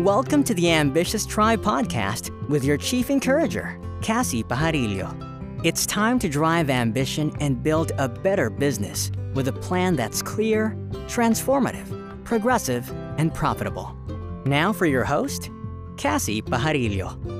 Welcome to the Ambitious Tribe podcast with your chief encourager, Cassie Pajarillo. It's time to drive ambition and build a better business with a plan that's clear, transformative, progressive, and profitable. Now for your host, Cassie Pajarillo.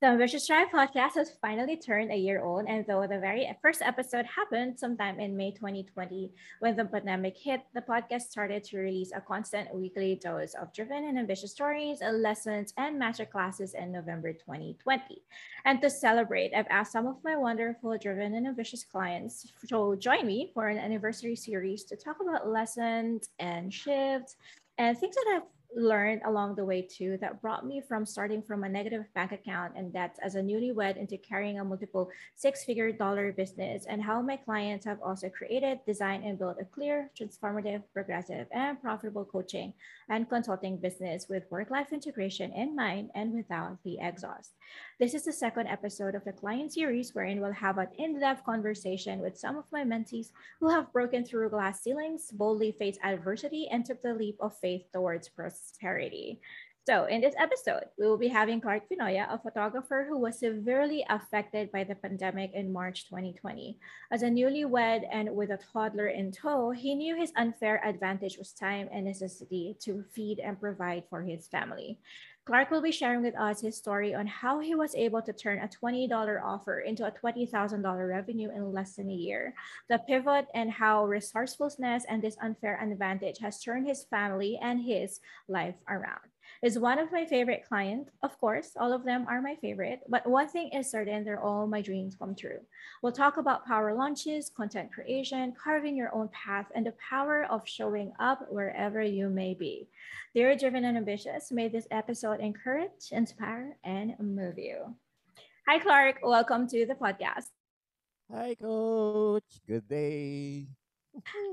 The Ambitious Tribe podcast has finally turned a year old, and though the very first episode happened sometime in May 2020, when the pandemic hit, the podcast started to release a constant weekly dose of driven and ambitious stories, lessons, and master classes in November 2020. And to celebrate, I've asked some of my wonderful driven and ambitious clients to join me for an anniversary series to talk about lessons and shifts and things that I've learned along the way too that brought me from starting from a negative bank account and debts as a newlywed into carrying a multiple six figure dollar business and how my clients have also created, designed, and built a clear, transformative, progressive, and profitable coaching and consulting business with work life integration in mind and without the exhaust. This is the second episode of the client series wherein we'll have an in depth conversation with some of my mentees who have broken through glass ceilings, boldly faced adversity, and took the leap of faith towards prosperity. So, in this episode, we will be having Clark Vinoya, a photographer who was severely affected by the pandemic in March 2020. As a newlywed and with a toddler in tow, he knew his unfair advantage was time and necessity to feed and provide for his family. Clark will be sharing with us his story on how he was able to turn a $20 offer into a $20,000 revenue in less than a year, the pivot, and how resourcefulness and this unfair advantage has turned his family and his life around is one of my favorite clients. Of course, all of them are my favorite, but one thing is certain, they're all my dreams come true. We'll talk about power launches, content creation, carving your own path, and the power of showing up wherever you may be. Dear driven and ambitious, may this episode encourage, inspire, and move you. Hi, Clark. Welcome to the podcast. Hi, Coach. Good day.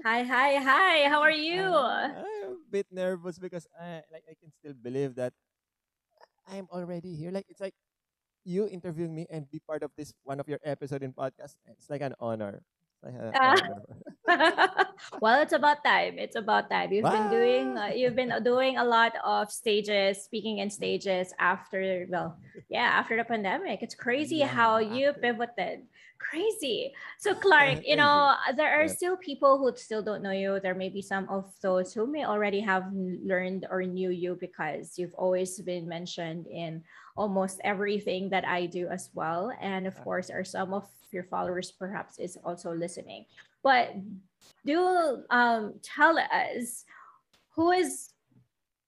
Hi, hi, hi. How are you? I'm, I'm a bit nervous because I like I can still believe that I'm already here. Like it's like you interviewing me and be part of this one of your episode in podcast. It's like an honor. It's like an Ah. well, it's about time. It's about time. You've been doing uh, you've been doing a lot of stages, speaking in stages after well, yeah, after the pandemic. It's crazy how Yeah, you pivoted. Crazy. So Clark, you know, there are Yep. still people who still don't know you. There may be some of those who may already have learned or knew you because you've always been mentioned in almost everything that I do as well. And of Ah. course, are some of your followers perhaps is also listening. But do um, tell us who is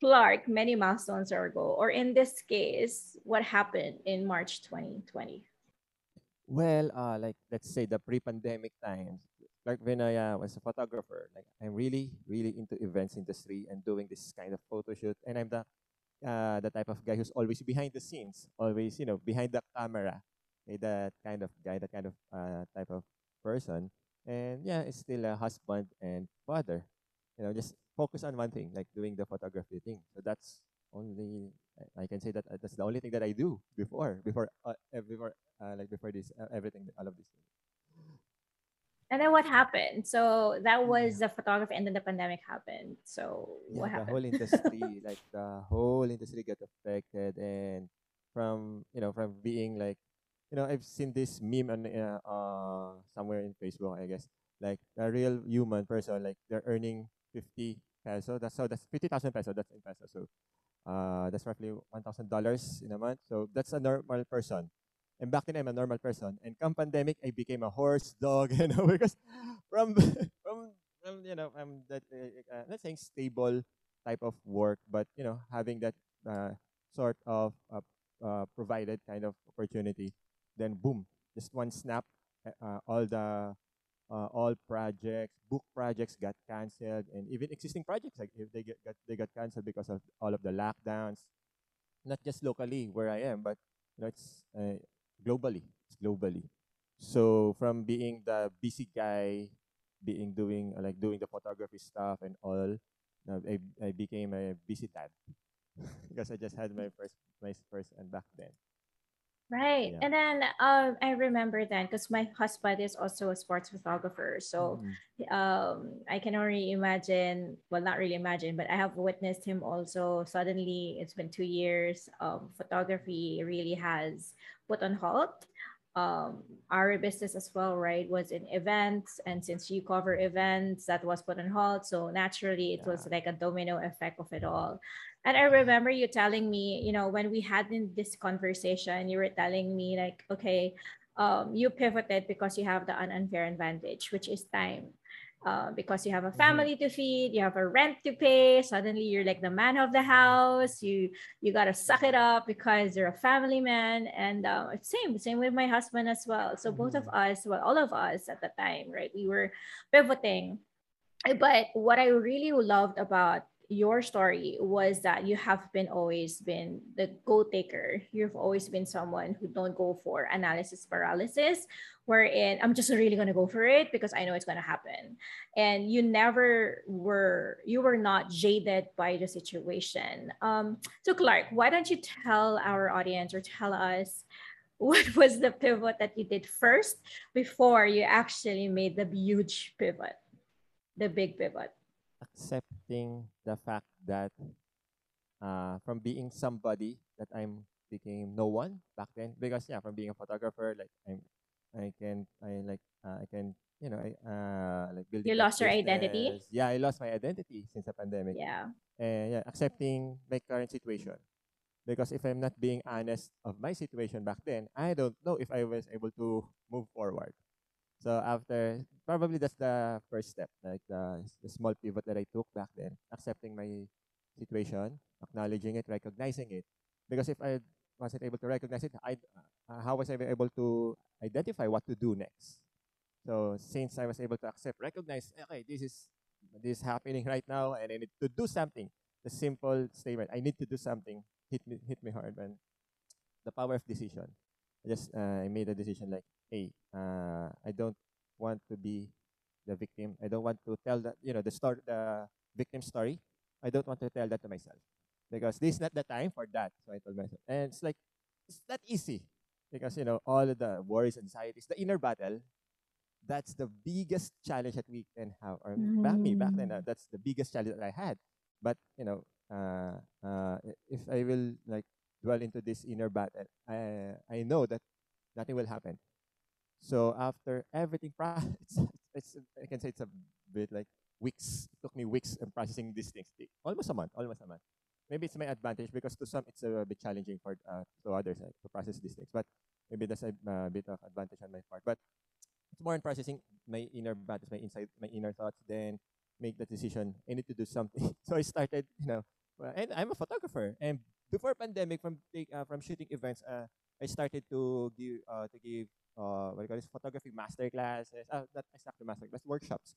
Clark many milestones ago, or in this case, what happened in March 2020? Well, uh, like let's say the pre-pandemic times, I uh, was a photographer, like I'm really, really into events industry and doing this kind of photo shoot, and I'm the uh, the type of guy who's always behind the scenes, always you know behind the camera, that kind of guy, that kind of uh, type of person, and yeah, it's still a husband and father, you know, just focus on one thing, like doing the photography thing. So that's only I- can say that uh, that's the only thing that I do before before uh, uh, before uh, like before this uh, everything all of this. And then what happened? So that was the photography, and then the pandemic happened. So Yeah, what happened? the whole industry, like the whole industry got affected, and from you know from being like, you know, I've seen this meme on uh, uh somewhere in Facebook, I guess, like a real human person, like they're earning fifty peso. That's so that's fifty thousand peso. That's in peso. So, uh, that's roughly one thousand dollars in a month. So that's a normal person. And back then I'm a normal person. And come pandemic, I became a horse, dog, you know, because from from you know from that uh, uh, not saying stable type of work, but you know having that uh, sort of uh, uh, provided kind of opportunity, then boom, just one snap, uh, uh, all the uh, all projects, book projects got canceled, and even existing projects like if they get got, they got canceled because of all of the lockdowns, not just locally where I am, but you know it's uh, globally, it's globally. So from being the busy guy, being doing uh, like doing the photography stuff and all, I, I became a busy dad because I just had my first my first and back then. Right. Yeah. And then um, I remember then because my husband is also a sports photographer. So Mhm. um, I can already imagine, well, not really imagine, but I have witnessed him also. Suddenly, it's been two years. Um, photography really has put on halt. Um, our business as well, right, was in events. And since you cover events, that was put on hold. So naturally, it was like a domino effect of it all. And I remember you telling me, you know, when we had in this conversation, you were telling me like, okay, um, you pivoted because you have the unfair advantage, which is time. Uh, because you have a Mhm. family to feed, you have a rent to pay. Suddenly, you're like the man of the house. You you gotta suck it up because you're a family man. And uh, it's same same with my husband as well. So both of Mhm. us, well, all of us at the time, right? We were pivoting but what I really loved about your story was that you have been always been the go taker. You've always been someone who don't go for analysis paralysis, wherein I'm just really gonna go for it because I know it's gonna happen. And you never were you were not jaded by the situation. Um, so Clark, why don't you tell our audience or tell us what was the pivot that you did first before you actually made the huge pivot? the big pivot. Accepting the fact that uh, from being somebody that I'm became no one back then. Because yeah from being a photographer like I'm I can I like uh, I can you know I uh like building You lost your identity? yeah I lost my identity since the pandemic. Yeah. and yeah accepting my current situation. Because if I'm not being honest of my situation back then I don't know if I was able to move forward so after probably that's the first step, like the, the small pivot that I took back then, accepting my situation, acknowledging it, recognizing it. Because if I wasn't able to recognize it, I uh, how was I able to identify what to do next? So since I was able to accept, recognize, okay, this is this is happening right now, and I need to do something. The simple statement, I need to do something, hit me hit me hard, and the power of decision. I just uh, I made a decision like, hey, uh, I don't want to be the victim. I don't want to tell that you know the story, the victim story. I don't want to tell that to myself because this is not the time for that. So I told myself, and it's like it's not easy because you know all of the worries, anxieties, the inner battle. That's the biggest challenge that we can have. Or back me back then, uh, Mm. that's the biggest challenge that I had. But you know, uh, uh, if I will like dwell into this inner battle, I I know that nothing will happen. So after everything, it's, it's I can say it's a bit like weeks. It took me weeks in processing these things. Almost a month. Almost a month. Maybe it's my advantage because to some it's a bit challenging for uh, to others like, to process these things. But maybe that's a uh, bit of advantage on my part. But it's more in processing my inner battles, my inside, my inner thoughts. Then make the decision. I need to do something. so I started, you know, and I'm a photographer. And before pandemic, from uh, from shooting events, uh, I started to give uh, to give uh, what do you call this photography master classes. Uh, not exactly master class workshops.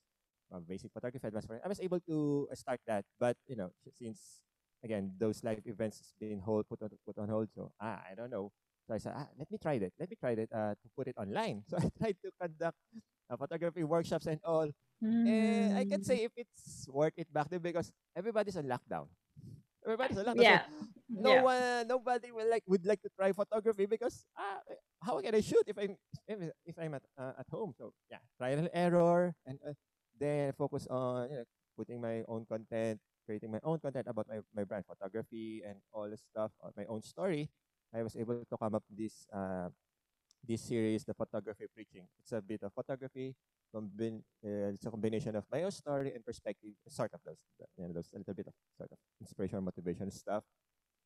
Uh, basic photography advanced photography. I was able to uh, start that, but you know, since again those live events has been hold put on put on hold, so ah, I don't know. So I said, ah, let me try that. Let me try that uh, to put it online. So I tried to conduct uh, photography workshops and all. And I can Mm. say if it's worth it back then because everybody's on lockdown. Everybody's lockdown. Yeah. No yeah. one, nobody will like would like to try photography because ah, how can I shoot if I'm if, if I'm at uh, at home? So yeah, trial and error, and uh, then focus on you know, putting my own content, creating my own content about my, my brand photography and all the stuff, uh, my own story. I was able to come up with this uh, this series, the photography preaching. It's a bit of photography, combin- uh, it's a combination of my own story and perspective, sort of those, you know, those a little bit of sort of inspiration, motivation stuff.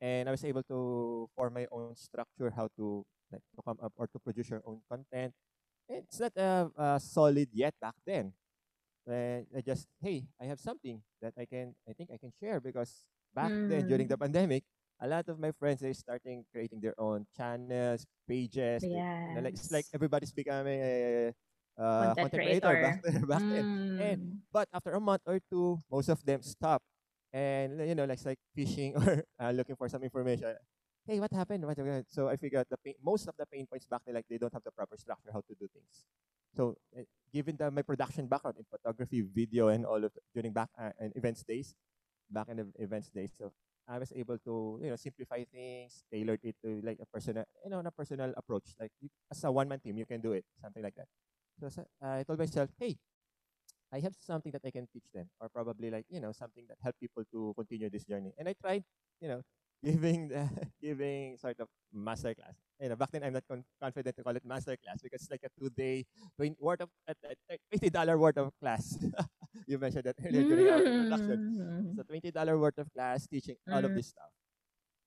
And I was able to form my own structure, how to like to come up or to produce your own content. It's not uh, uh, solid yet back then. And I just, hey, I have something that I can, I think I can share because back then during the Mm. pandemic, a lot of my friends they starting creating their own channels, pages. They, you know, like it's like Yes. everybody's becoming a, uh, Content content creator back creator. then. Back then, and Mm. but after a month or two, most of them stop, and you know, like it's like fishing or uh, looking for some information. Hey, what happened? What happened? So I figured the pain, most of the pain points back then, like they don't have the proper structure how to do things. So uh, given the, my production background in photography, video, and all of the, during back uh, and events days, back in the events days, so I was able to you know simplify things, tailored it to like a personal you know a personal approach. Like you, as a one man team, you can do it, something like that. So uh, I told myself, hey, I have something that I can teach them, or probably like you know something that help people to continue this journey. And I tried, you know, giving the, giving sort of master class. You know, back then I'm not con- confident to call it master class because it's like a two day, worth of uh, twenty dollar worth of class. you mentioned that earlier during our introduction. Mm. So twenty dollar worth of class teaching all of Mm. this stuff.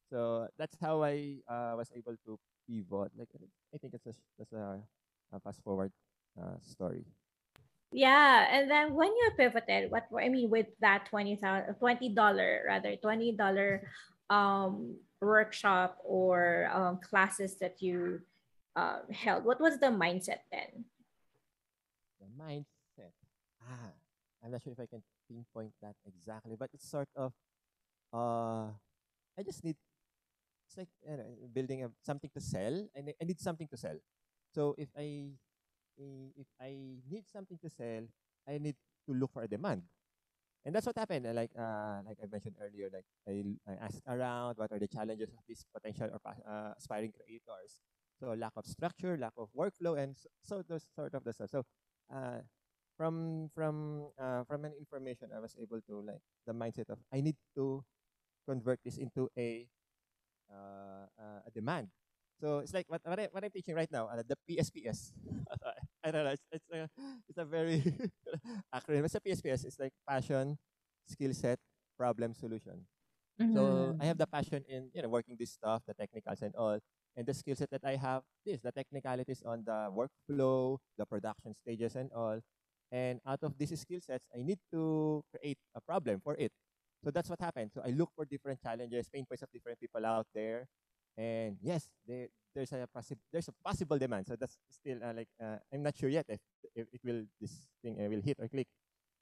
So that's how I uh, was able to pivot. Like I think it's a that's a, a fast forward uh, story. Yeah, and then when you pivoted, what I mean with that twenty thousand, twenty dollar rather twenty dollar um workshop or um, classes that you um, held, what was the mindset then? The mindset. Ah, I'm not sure if I can pinpoint that exactly, but it's sort of uh, I just need. It's like you know, building a, something to sell, and I need something to sell. So if I if I need something to sell, I need to look for a demand. And that's what happened. Like uh, like I mentioned earlier, like I, I asked around what are the challenges of these potential or uh, aspiring creators. So lack of structure, lack of workflow, and so, so those sort of the stuff. So uh, from from uh, from an information, I was able to like the mindset of I need to convert this into a uh, uh, a demand. So it's like what, what, I, what I'm teaching right now, uh, the PSPS. I don't know, it's, it's, a, it's a very acronym. It's a PSPS. It's like passion, skill set, problem, solution. So I have the passion in you know working this stuff, the technicals and all, and the skill set that I have this the technicalities on the workflow, the production stages and all. And out of these skill sets, I need to create a problem for it. So that's what happened. So I look for different challenges, pain points of different people out there, and yes, there, there's a possible there's a possible demand. So that's still uh, like uh, I'm not sure yet if, if it will this thing uh, will hit or click.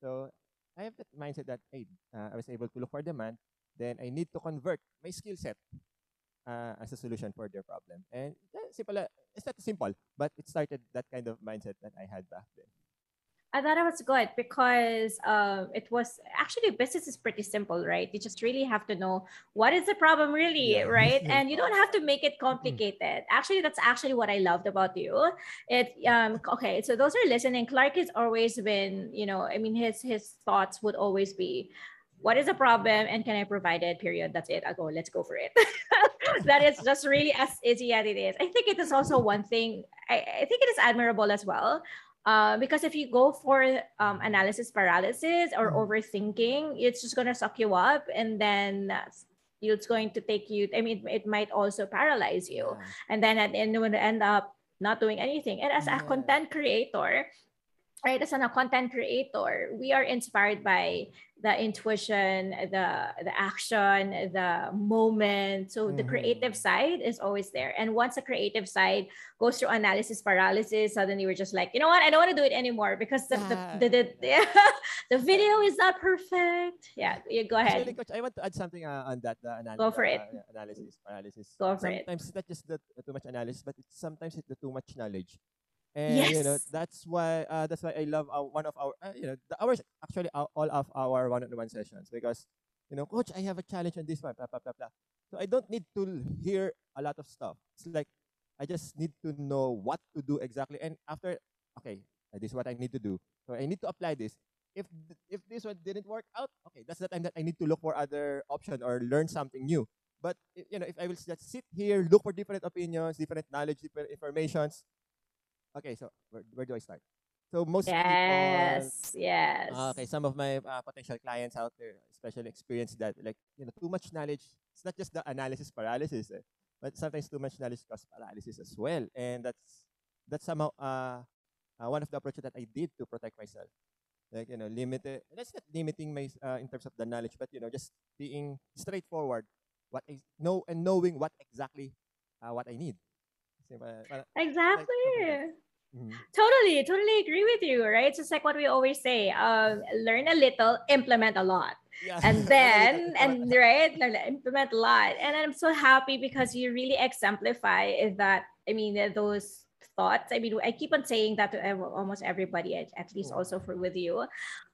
So I have that mindset that hey, uh, I was able to look for demand then I need to convert my skill set uh, as a solution for their problem. And simple, uh, it's not simple, but it started that kind of mindset that I had back then. I thought it was good because um, it was actually business is pretty simple, right? You just really have to know what is the problem really, Yeah. right? And you don't have to make it complicated. Actually, that's actually what I loved about you. It um okay, so those are listening. Clark has always been, you know, I mean, his his thoughts would always be, what is the problem and can I provide it? Period. That's it. I go, let's go for it. that is just really as easy as it is. I think it is also one thing. I, I think it is admirable as well. Uh, because if you go for um, analysis paralysis or Mhm. overthinking, it's just gonna suck you up, and then it's going to take you. I mean, it might also paralyze you, Yeah. and then at the end, you would end up not doing anything. And as a content creator, right, as a content creator, we are inspired by the intuition, the the action, the moment. So the creative side is always there. And once the creative side goes through analysis paralysis, suddenly we're just like, you know what? I don't want to do it anymore because the the, the, the, the video is not perfect. Yeah, you go ahead. Actually, coach, I want to add something uh, on that the anal- Go for uh, it. uh, analysis paralysis. Go for it. sometimes it's not just the too much analysis, but it's sometimes it's the too much knowledge. And you know that's why uh, that's why I love our, one of our uh, you know the ours actually our, all of our one-on-one sessions because you know coach I have a challenge on this one blah blah blah blah. So I don't need to hear a lot of stuff. It's like I just need to know what to do exactly. And after okay, uh, this is what I need to do. So I need to apply this. If th- if this one didn't work out, okay, that's the time that I need to look for other option or learn something new. But you know, if I will just sit here, look for different opinions, different knowledge, different informations. Okay, so where, where do I start? So most people, Yes, yes. uh, okay, some of my uh, potential clients out there, especially experience that, like you know, too much knowledge. It's not just the analysis paralysis, eh, but sometimes too much knowledge causes paralysis as well, and that's that's somehow uh, uh, one of the approaches that I did to protect myself. Like you know, limited. That's not limiting my uh, in terms of the knowledge, but you know, just being straightforward. What I know and knowing what exactly uh, what I need. Kasi pa- Mhm. Totally, totally agree with you, right? It's just like what we always say, um, learn a little, implement a lot. Yeah. And then, and right, implement a lot. And I'm so happy because you really exemplify is that, I mean, those thoughts. I mean, I keep on saying that to almost everybody, at least also for with you.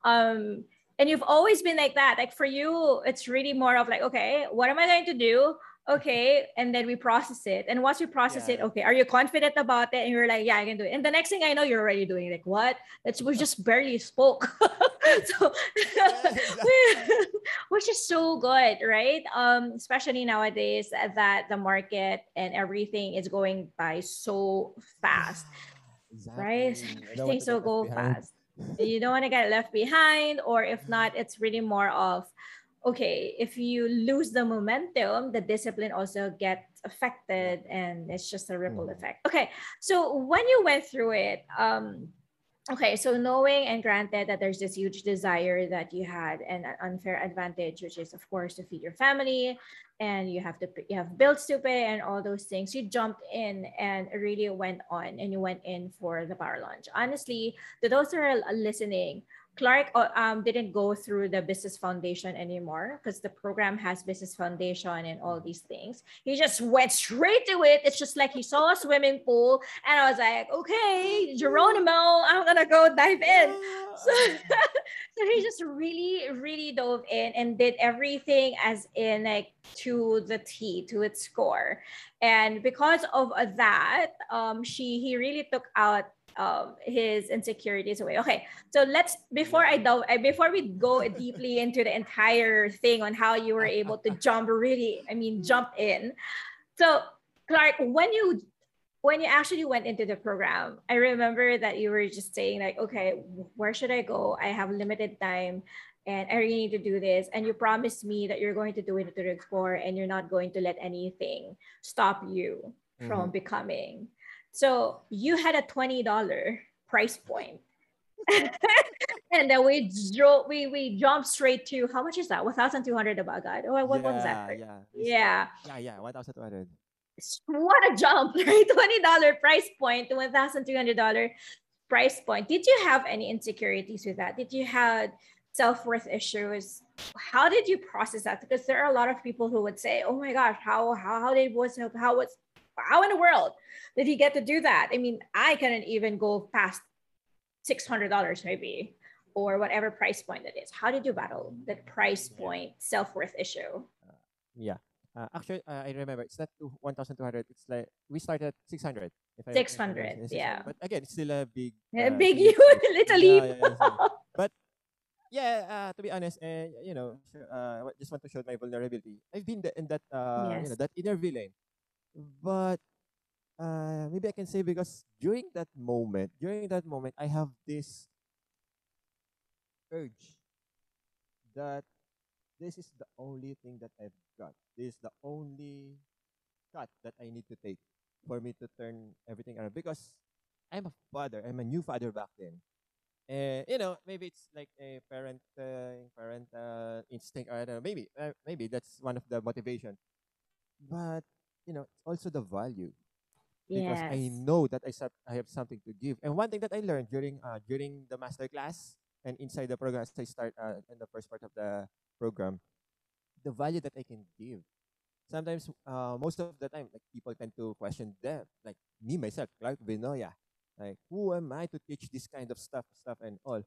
Um, and you've always been like that like for you it's really more of like okay what am i going to do okay and then we process it and once we process Yeah. it okay are you confident about it and you're like yeah i can do it and the next thing i know you're already doing it. like what that's we just barely spoke so which is so good right um especially nowadays that the market and everything is going by so fast right Exactly. I don't want everything's to so go behind. fast you don't want to get left behind or if not it's really more of okay if you lose the momentum the discipline also gets affected and it's just a ripple Mhm. effect. Okay so when you went through it um okay so knowing and granted that there's this huge desire that you had and an unfair advantage which is of course to feed your family and you have to you have bills to pay and all those things you jumped in and really went on and you went in for the power launch honestly to those who are listening clark uh, um, didn't go through the business foundation anymore because the program has business foundation and all these things. He just went straight to it. It's just like he saw a swimming pool and i was like okay geronimo i'm gonna go dive in. So, so he just really really dove in and did everything as in like to the t to its core. And because of that um she he really took out um his insecurities away okay so let's before i dove before we go deeply into the entire thing on how you were able to jump really i mean jump in so clark when you when you actually went into the program, I remember that you were just saying like, okay, where should I go? I have limited time and I really need to do this. And you promised me that you're going to do it to the core and you're not going to let anything stop you from becoming. So you had a $20 price point. and then we drove we we jumped straight to how much is that? 1,200 abagad. Oh, what, what was that? Yeah, yeah. Yeah Yeah, yeah. One thousand two hundred. what a jump, right? $20 price point to $1,200 price point. Did you have any insecurities with that? Did you have self-worth issues? How did you process that? Because there are a lot of people who would say, oh my gosh, how, how, how did, was, how was, how in the world did he get to do that? I mean, I couldn't even go past $600 maybe or whatever price point it is. How did you battle that price point self-worth issue? Yeah. Uh, actually, uh, I remember it's not two, 1,200. It's like we started at 600. If I, if I 600, yeah. But again, it's still a big. A uh, big to- little leap. yeah, yeah, but yeah, uh, to be honest, uh, you know, uh, I just want to show my vulnerability. I've been in that, uh, you know, that inner villain. But uh, maybe I can say because during that moment, during that moment, I have this urge that this is the only thing that I've got. This is the only cut that I need to take for me to turn everything around because I'm a father. I'm a new father back then. And you know, maybe it's like a parent, uh, parent instinct, or I don't know. Maybe, uh, maybe that's one of the motivation. But you know, it's also the value because I know that I sub- I have something to give. And one thing that I learned during uh, during the master class and inside the program, as I start uh, in the first part of the program, the value that I can give. Sometimes, uh, most of the time, like people tend to question them, like me myself, Clark Vinoya, like who am I to teach this kind of stuff, stuff and all.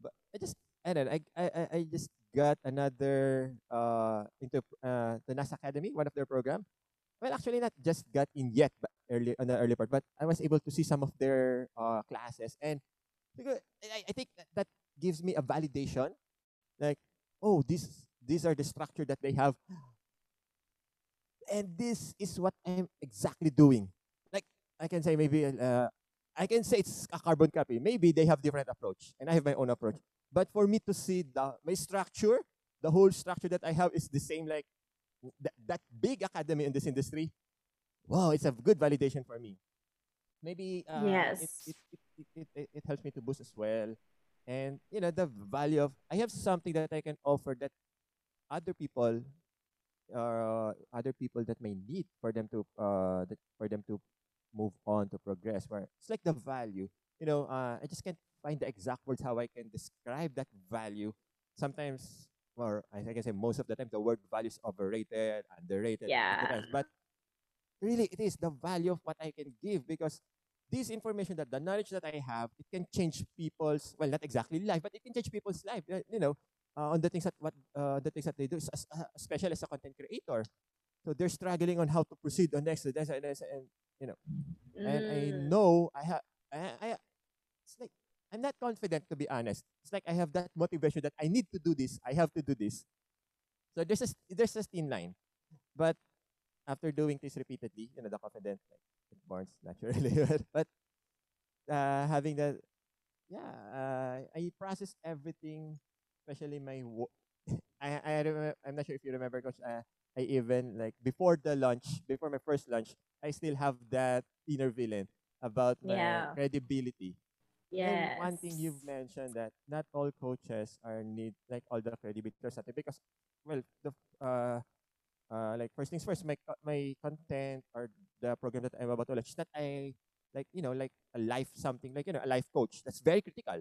But I just and then I I I- just got another uh into uh the NAS Academy, one of their program. Well, actually, not just got in yet, but early on the early part, but I was able to see some of their uh classes, and I, I think that, that gives me a validation, like, oh, this these are the structure that they have, and this is what I'm exactly doing. Like I can say maybe uh, I can say it's a carbon copy. Maybe they have different approach, and I have my own approach. But for me to see the my structure, the whole structure that I have is the same like that, that big academy in this industry. Wow, it's a good validation for me. Maybe uh, Yes. it, it, it, it, it, helps me to boost as well. And you know the value of I have something that I can offer that other people uh, other people that may need for them to uh that, for them to move on to progress where it's like the value you know uh, i just can't find the exact words how i can describe that value sometimes or i can say most of the time the word value is overrated underrated Yeah. but really it is the value of what i can give because this information that the knowledge that i have it can change people's well not exactly life but it can change people's life you know uh, on the things that what uh, the things that they do, as, uh, especially as a content creator. So they're struggling on how to proceed on next, and, and you know, and I Mm. know I have, I, I, it's like I'm not confident to be honest. It's like I have that motivation that I need to do this. I have to do this. So there's a there's a thin line, but after doing this repeatedly, you know, the confident like, it burns naturally. but uh, having that, yeah, uh, I process everything, especially my. Wo- I I remember, I'm not sure if you remember, because uh, I even like before the lunch, before my first lunch, I still have that inner villain about my Yeah. credibility. Yes. And one thing you've mentioned that not all coaches are need like all the credibility something because well the uh uh like first things first my my content or the program that I'm about to launch not I like you know like a life something like you know a life coach. That's very critical.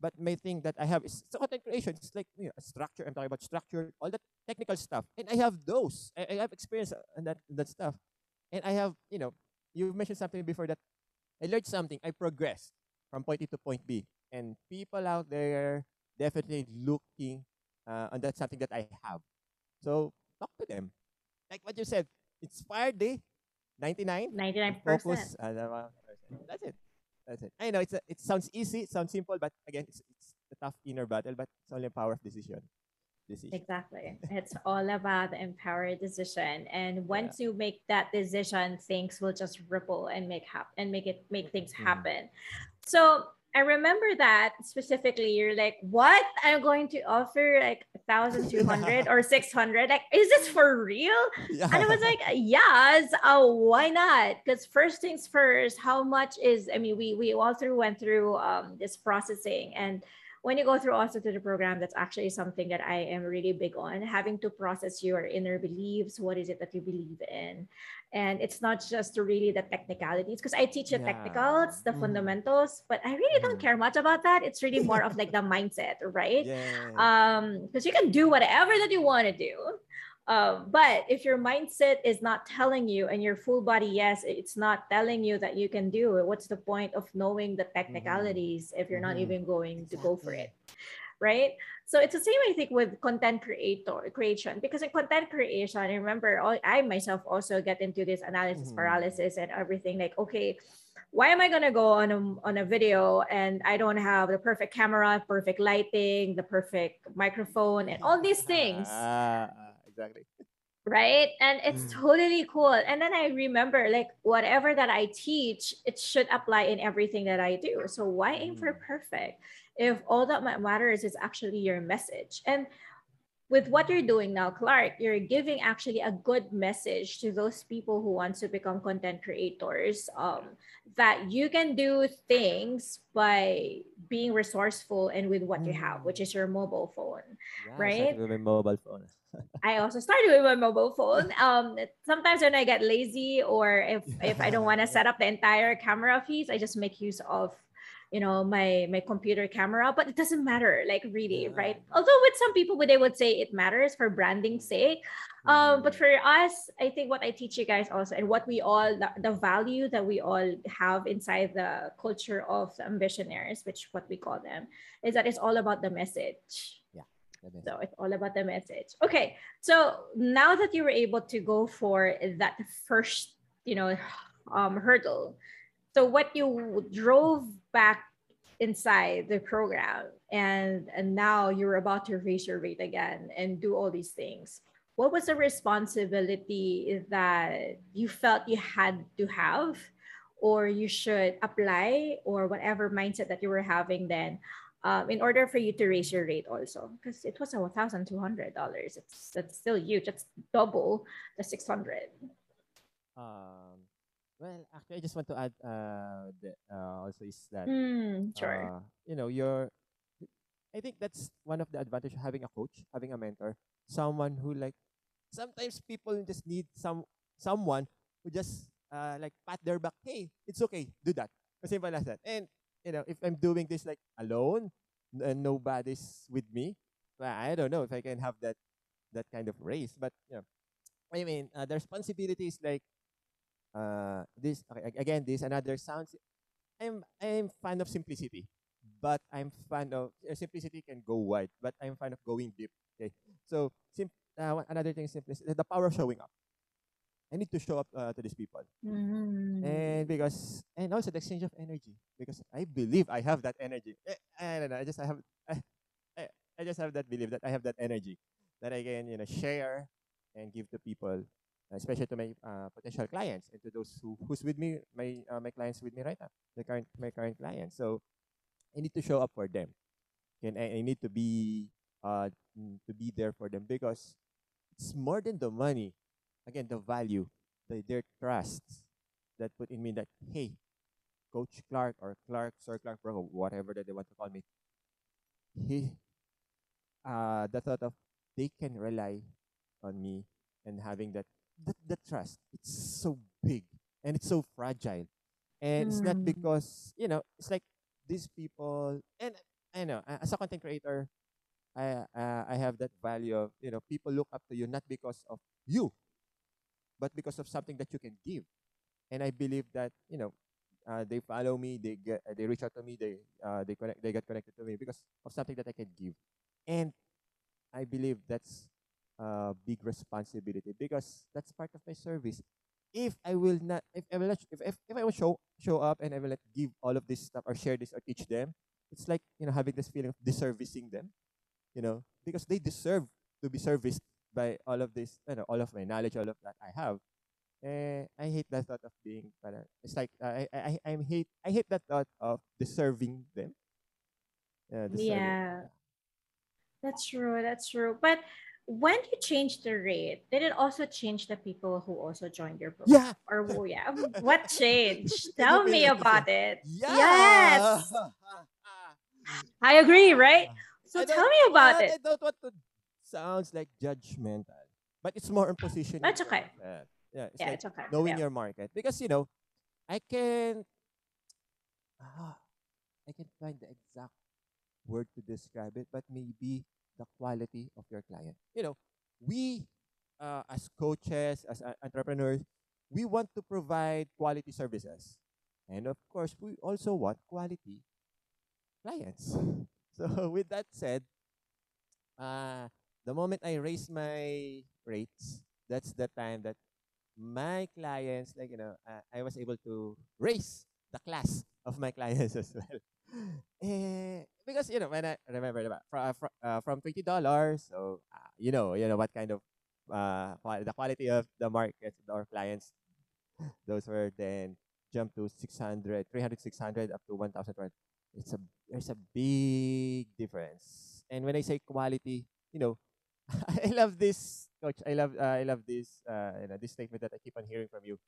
But my thing that I have is content creation. It's like you know, a structure. I'm talking about structure all that technical stuff. And I have those. I, I have experience on that that stuff. And I have you know you mentioned something before that I learned something. I progressed from point A to point B. And people out there definitely looking uh, on that something that I have. So talk to them. Like what you said, inspired day, 99. 99%. Focus. uh, that's it. That's it. I know it's a, it sounds easy, it sounds simple, but again, it's, it's a tough inner battle, but it's only a power of decision. Decision. Exactly. It's all about the empowered decision. And once you make that decision, things will just ripple and make hap- and make it make things Mhm. happen. So I remember that specifically. You're like, what? I'm going to offer like thousand two hundred or six hundred. Like, is this for real? Yeah. And I was like, yes, oh, why not? Because first things first, how much is, I mean, we we all through went through um this processing. And when you go through also to the program, that's actually something that I am really big on, having to process your inner beliefs. What is it that you believe in? And it's not just really the technicalities, because I teach the Yeah. technicals, the Mhm. fundamentals, but I really don't Mhm. care much about that. It's really more of like the mindset, right? yeah. um because you can do whatever that you want to do um, but if your mindset is not telling you and your full body yes it's not telling you that you can do it what's the point of knowing the technicalities if you're not Mhm. even going to go for it right so it's the same i think with content creator creation because in content creation i remember i myself also get into this analysis Mhm. paralysis and everything like okay why am I gonna go on a on a video and I don't have the perfect camera, perfect lighting, the perfect microphone, and all these things, ah, exactly. right? And it's Mm. totally cool. And then I remember like whatever that I teach, it should apply in everything that I do. So why aim for Mm. perfect if all that matters is actually your message? And with what you're doing now, Clark, you're giving actually a good message to those people who want to become content creators. Um, that you can do things by being resourceful and with what you have, which is your mobile phone. Yeah, Right? my mobile phone. I also started with my mobile phone. Um, sometimes when I get lazy or if if I don't want to set up the entire camera piece, I just make use of you know my my computer camera but it doesn't matter like really right although with some people they would say it matters for branding sake um but Mhm. for us i think what i teach you guys also and what we all the, the value that we all have inside the culture of the ambitionaries which what we call them is that it's all about the message so it's all about the message. Okay so now that you were able to go for that first you know um hurdle so what you drove back inside the program and and now you're about to raise your rate again and do all these things what was the responsibility that you felt you had to have or you should apply or whatever mindset that you were having then um, in order for you to raise your rate also because it was a $1200 it's that's still huge that's double the 600 Um, well, actually, I just want to add uh, the, uh, also is that Hmm, sure uh, you know your I think that's one of the advantage of having a coach, having a mentor, someone who like sometimes people just need some someone who just uh, like pat their back. Hey, it's okay, do that. As simple as that. And you know, if I'm doing this like alone and nobody's with me, well, I don't know if I can have that that kind of race. But yeah, I mean, uh, the responsibility is like uh this okay, again this another sounds i'm i'm fan of simplicity but I'm fan of uh, simplicity can go wide, but I'm fan of going deep. Okay, so sim- uh, another thing is simplicity, the power of showing up. I need to show up uh, to these people, Mm. and because and also the exchange of energy, because I believe I have that energy. Eh, I don't know. I just I have I, I, I just have that belief that I have that energy that I can you know share and give to people, especially to my uh, potential clients and to those who who's with me, my uh, my clients with me right now, the current my current clients. So I need to show up for them, and I, I need to be uh to be there for them because it's more than the money. Again, the value, the their trust that put in me that hey, Coach Clark or Clark Sir Clark Bro, whatever that they want to call me. He uh the thought of they can rely on me and having that that, that trust. It's so big and it's so fragile. And it's not Mm. because, you know, it's like these people and I know as a content creator, I uh, I have that value of, you know, people look up to you not because of you, but because of something that you can give. And I believe that, you know, uh, they follow me, they get they reach out to me, they uh, they connect they get connected to me because of something that I can give. And I believe that's a big responsibility because that's part of my service. If I will not, if I will not, if, if, if I will show show up and I will not give all of this stuff or share this or teach them, it's like you know having this feeling of deservicing them, you know, because they deserve to be serviced by all of this, you know, all of my knowledge, all of that I have. Eh, I hate that thought of being, it's like uh, I, I I hate I hate that thought of deserving them. Yeah, deserving. Yeah. That's true. That's true. But when you changed the rate, did it also change the people who also joined your program? Yeah. Or who- yeah, what changed? Tell me about it. Yeah. Yes. I agree, right? So I tell me about want- it. I don't want to sounds like judgmental, but it's more on positioning. That's okay. Yeah, it's Yeah, like it's okay. knowing Yeah. your market because you know, I can, ah, I can find the exact word to describe it, but maybe the quality of your client. You know, we uh, as coaches, as uh, entrepreneurs, we want to provide quality services, and of course, we also want quality clients. So with that said, uh, the moment I raise my rates, that's the time that my clients, like you know, uh, I was able to raise the class of my clients as well. Eh, because you know when I remember diba, from from, uh, from twenty dollars, so uh, you know you know what kind of uh the quality of the market or clients, those were then jumped to 600, 300, 600 up to 1,000. It's a there's a big difference. And when I say quality, you know, I love this coach. I love uh, I love this uh, you know this statement that I keep on hearing from you.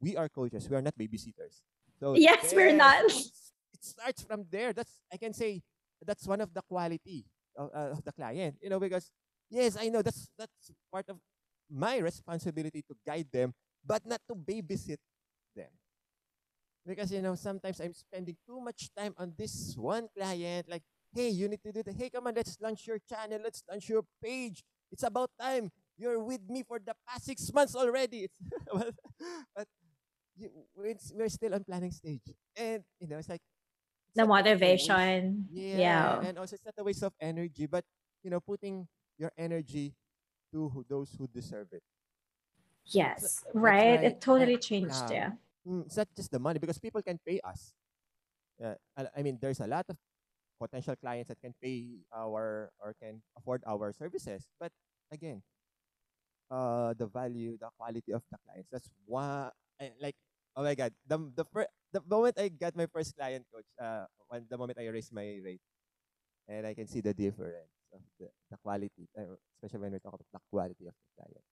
We are coaches. We are not babysitters. So Yes, we're not. It starts from there. That's I can say that's one of the quality of, uh, of the client. You know because yes, I know that's that's part of my responsibility to guide them, but not to babysit them. Because you know, sometimes I'm spending too much time on this one client. Like, hey, you need to do that. Hey, come on, let's launch your channel. Let's launch your page. It's about time. You're with me for the past six months already. But, but you, we're, we're still on planning stage, and you know, it's like it's The not a waste- motivation. Yeah, Yeah. and also it's not a waste of energy, but you know, putting your energy to who, those who deserve it. Yes. that's Right. why It totally changed. yeah. Yeah. Mm, it's not just the money because people can pay us. Yeah, I, I mean, there's a lot of potential clients that can pay our or can afford our services. But again, uh, the value, the quality of the clients. That's why, I, like, oh my god, the the fir- the moment I got my first client, coach, uh, when the moment I raised my rate, and I can see the difference of the, the quality, uh, especially when we talk about the quality of the client.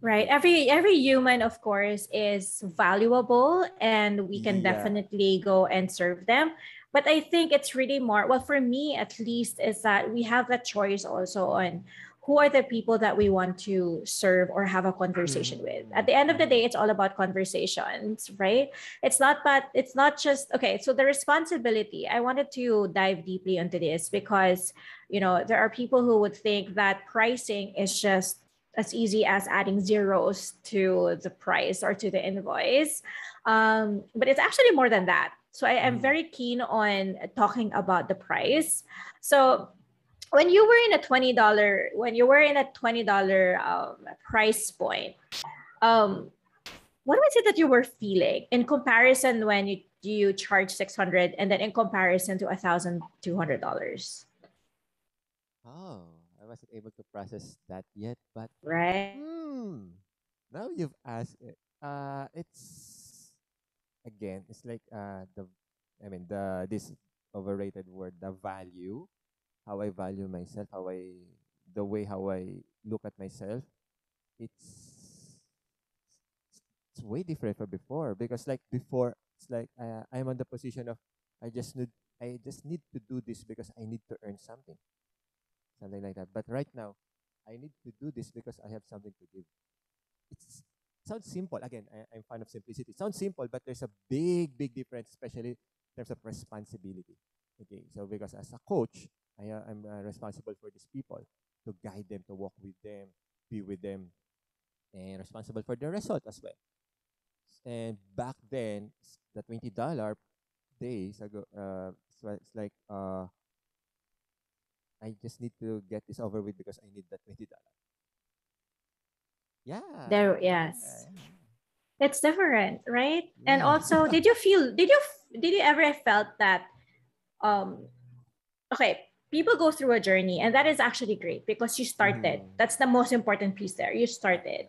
Right. Every every human, of course, is valuable and we can Yeah. definitely go and serve them. But I think it's really more well for me at least is that we have that choice also on who are the people that we want to serve or have a conversation mm. with. At the end of the day, it's all about conversations, right? It's not but it's not just okay, so the responsibility. I wanted to dive deeply into this because you know there are people who would think that pricing is just as easy as adding zeros to the price or to the invoice. Um, but it's actually more than that. So I am Mhm. very keen on talking about the price. So when you were in a twenty dollar when you were in a twenty dollar um, price point, um, what was it that you were feeling in comparison when you you charge six hundred and then in comparison to a thousand two hundred dollars, Oh, wasn't able to process that yet, but right? hmm, now you've asked it. Uh, it's again, it's like uh the, I mean the this overrated word, the value, how I value myself, how I the way how I look at myself. It's it's way different from before because like before it's like uh, I'm on the position of I just need I just need to do this because I need to earn something something like that. But right now I need to do this because I have something to give. It's it sounds simple. Again I, I'm fan of simplicity. It sounds simple but there's a big big difference especially in terms of responsibility. Okay so because as a coach I, uh, I'm uh, responsible for these people to guide them to walk with them be with them and responsible for the result as well. And back then the twenty dollar days ago uh it's, it's like uh I just need to get this over with because I need that twenty dollar. Yeah. There, yes. yeah. It's different, right? And also, did you feel? Did you did you ever felt that? Um, okay, people go through a journey, and that is actually great because you started. Mhm. That's the most important piece there. You started,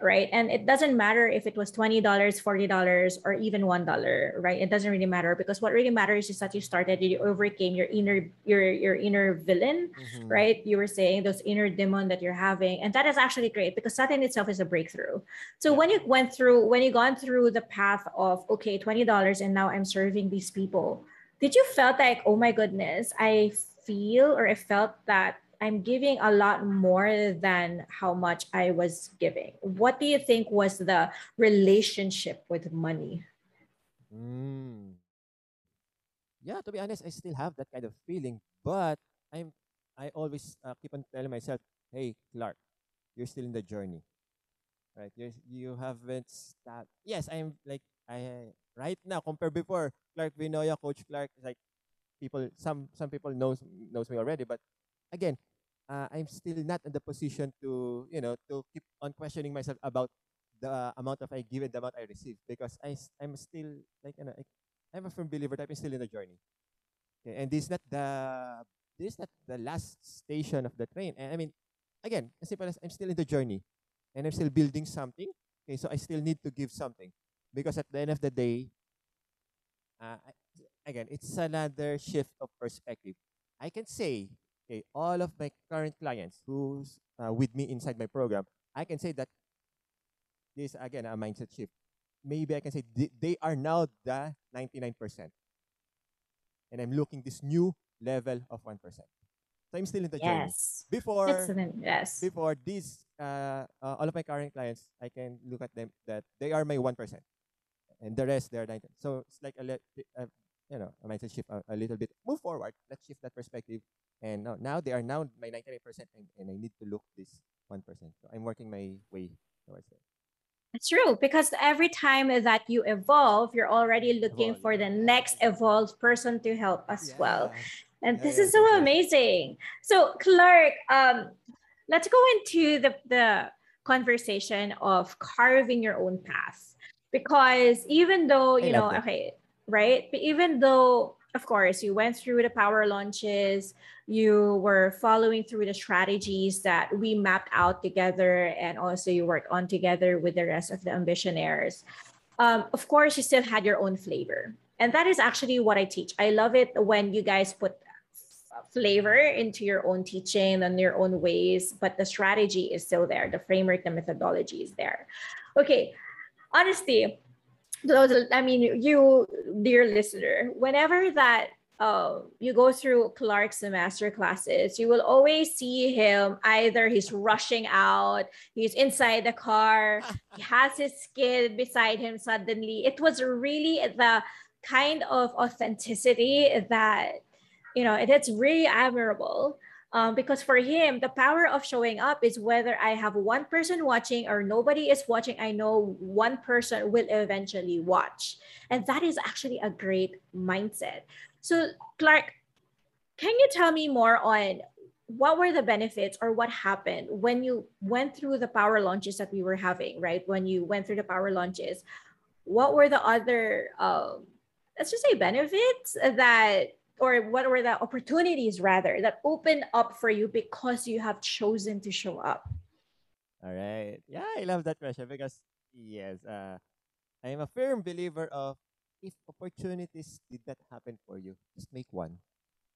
right? And it doesn't matter if it was twenty dollars, forty dollars, or even one dollar, right? It doesn't really matter because what really matters is that you started. You overcame your inner your your inner villain, Mhm. right? You were saying those inner demon that you're having, and that is actually great because that in itself is a breakthrough. So Yeah. when you went through, when you gone through the path of okay, twenty dollars, and now I'm serving these people, did you felt like oh my goodness, I feel or I felt that I'm giving a lot more than how much I was giving. What do you think was the relationship with money? Mm. Yeah, to be honest, I still have that kind of feeling, but I'm I always uh, keep on telling myself, "Hey, Clark, you're still in the journey, right? You you haven't stopped." Yes, I'm like I right now compared before Clark Vinoya, Coach Clark, like people some some people knows knows me already, but again, uh, I'm still not in the position to you know to keep on questioning myself about the amount of I give and the amount I receive because I'm still like you know I- I'm a firm believer that I'm still in the journey. Okay, and this is not the this is not the last station of the train. And I mean, again, as simple as I'm still in the journey, and I'm still building something. Okay, so I still need to give something because at the end of the day, uh, I- again, it's another shift of perspective. I can say, okay, all of my current clients who's uh, with me inside my program, I can say that this again a mindset shift. Maybe I can say they, they are now the ninety nine percent, and I'm looking this new level of one percent. So I'm still in the journey. Yes. Before Excellent. Yes. before these uh, uh, all of my current clients, I can look at them that they are my one percent, and the rest they're ninety. So it's like a, le- uh, you know a mindset shift a, a little bit. Move forward. Let's shift that perspective. And now, now they are now my ninety nine percent, and and I need to look this one percent. So I'm working my way towards that. It's true because every time that you evolve, you're already looking Evolve, for the next evolved person to help as well. And Yeah, this yeah, is so amazing. So, Clark, um, let's go into the, the conversation of carving your own path. Because even though, you know, okay, right? But even though, of course, you went through the power launches, you were following through the strategies that we mapped out together, and also you worked on together with the rest of the ambitionaires. Um, of course, you still had your own flavor. And that is actually what I teach. I love it when you guys put flavor into your own teaching and your own ways, but the strategy is still there. The framework, the methodology is there. Okay, honestly, those I mean, you, dear listener, whenever that uh, you go through Clark's master classes, you will always see him either he's rushing out, he's inside the car, he has his kid beside him suddenly. It was really the kind of authenticity that, you know, it, it's really admirable. Um, because for him, the power of showing up is whether I have one person watching or nobody is watching, I know one person will eventually watch. And that is actually a great mindset. So, Clark, can you tell me more on what were the benefits or what happened when you went through the power launches that we were having, right? When you went through the power launches, what were the other, um, let's just say, benefits that, or what were the opportunities rather that opened up for you because you have chosen to show up? All right. Yeah, I love that question because, yes, uh, I am a firm believer of if opportunities did not happen for you, just make one.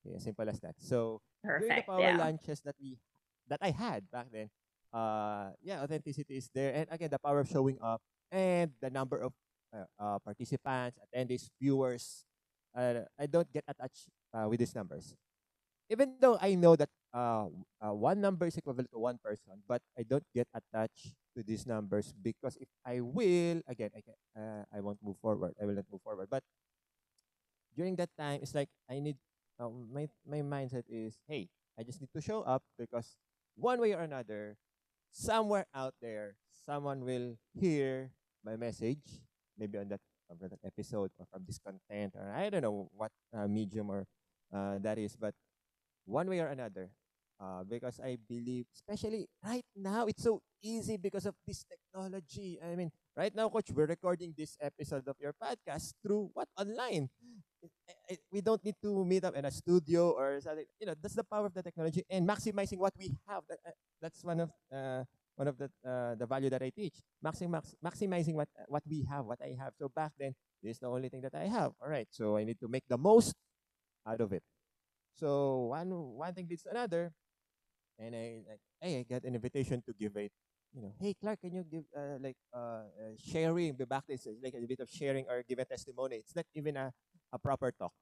Okay, simple as that. So during the power Yeah. launches that we that I had back then, uh, yeah, authenticity is there, and again, the power of showing up and the number of uh, uh, participants, attendees, viewers. Uh, I don't get attached uh, with these numbers, even though I know that uh, uh, one number is equivalent to one person, but I don't get attached to these numbers because if I will, again, I can, uh, I won't move forward. I will not move forward. But during that time, it's like I need um, my my mindset is, hey, I just need to show up because one way or another, somewhere out there, someone will hear my message, maybe on that from that episode or from this content, or I don't know what uh, medium or uh, that is, but one way or another. Uh, because I believe, especially right now, it's so easy because of this technology. I mean, right now, coach, we're recording this episode of your podcast through what online it- it- we don't need to meet up in a studio or something. You know, that's the power of the technology and maximizing what we have. That, uh, that's one of uh, one of the uh, the value that I teach. Maxim, max, maximizing what what we have, what I have. So back then, this is the only thing that I have. All right, so I need to make the most out of it. So one one thing leads to another, and I like, hey, I got an invitation to give a you know, hey Clark, can you give uh, like uh, uh, sharing? But back this like a bit of sharing or give a testimony. It's not even a a proper talk.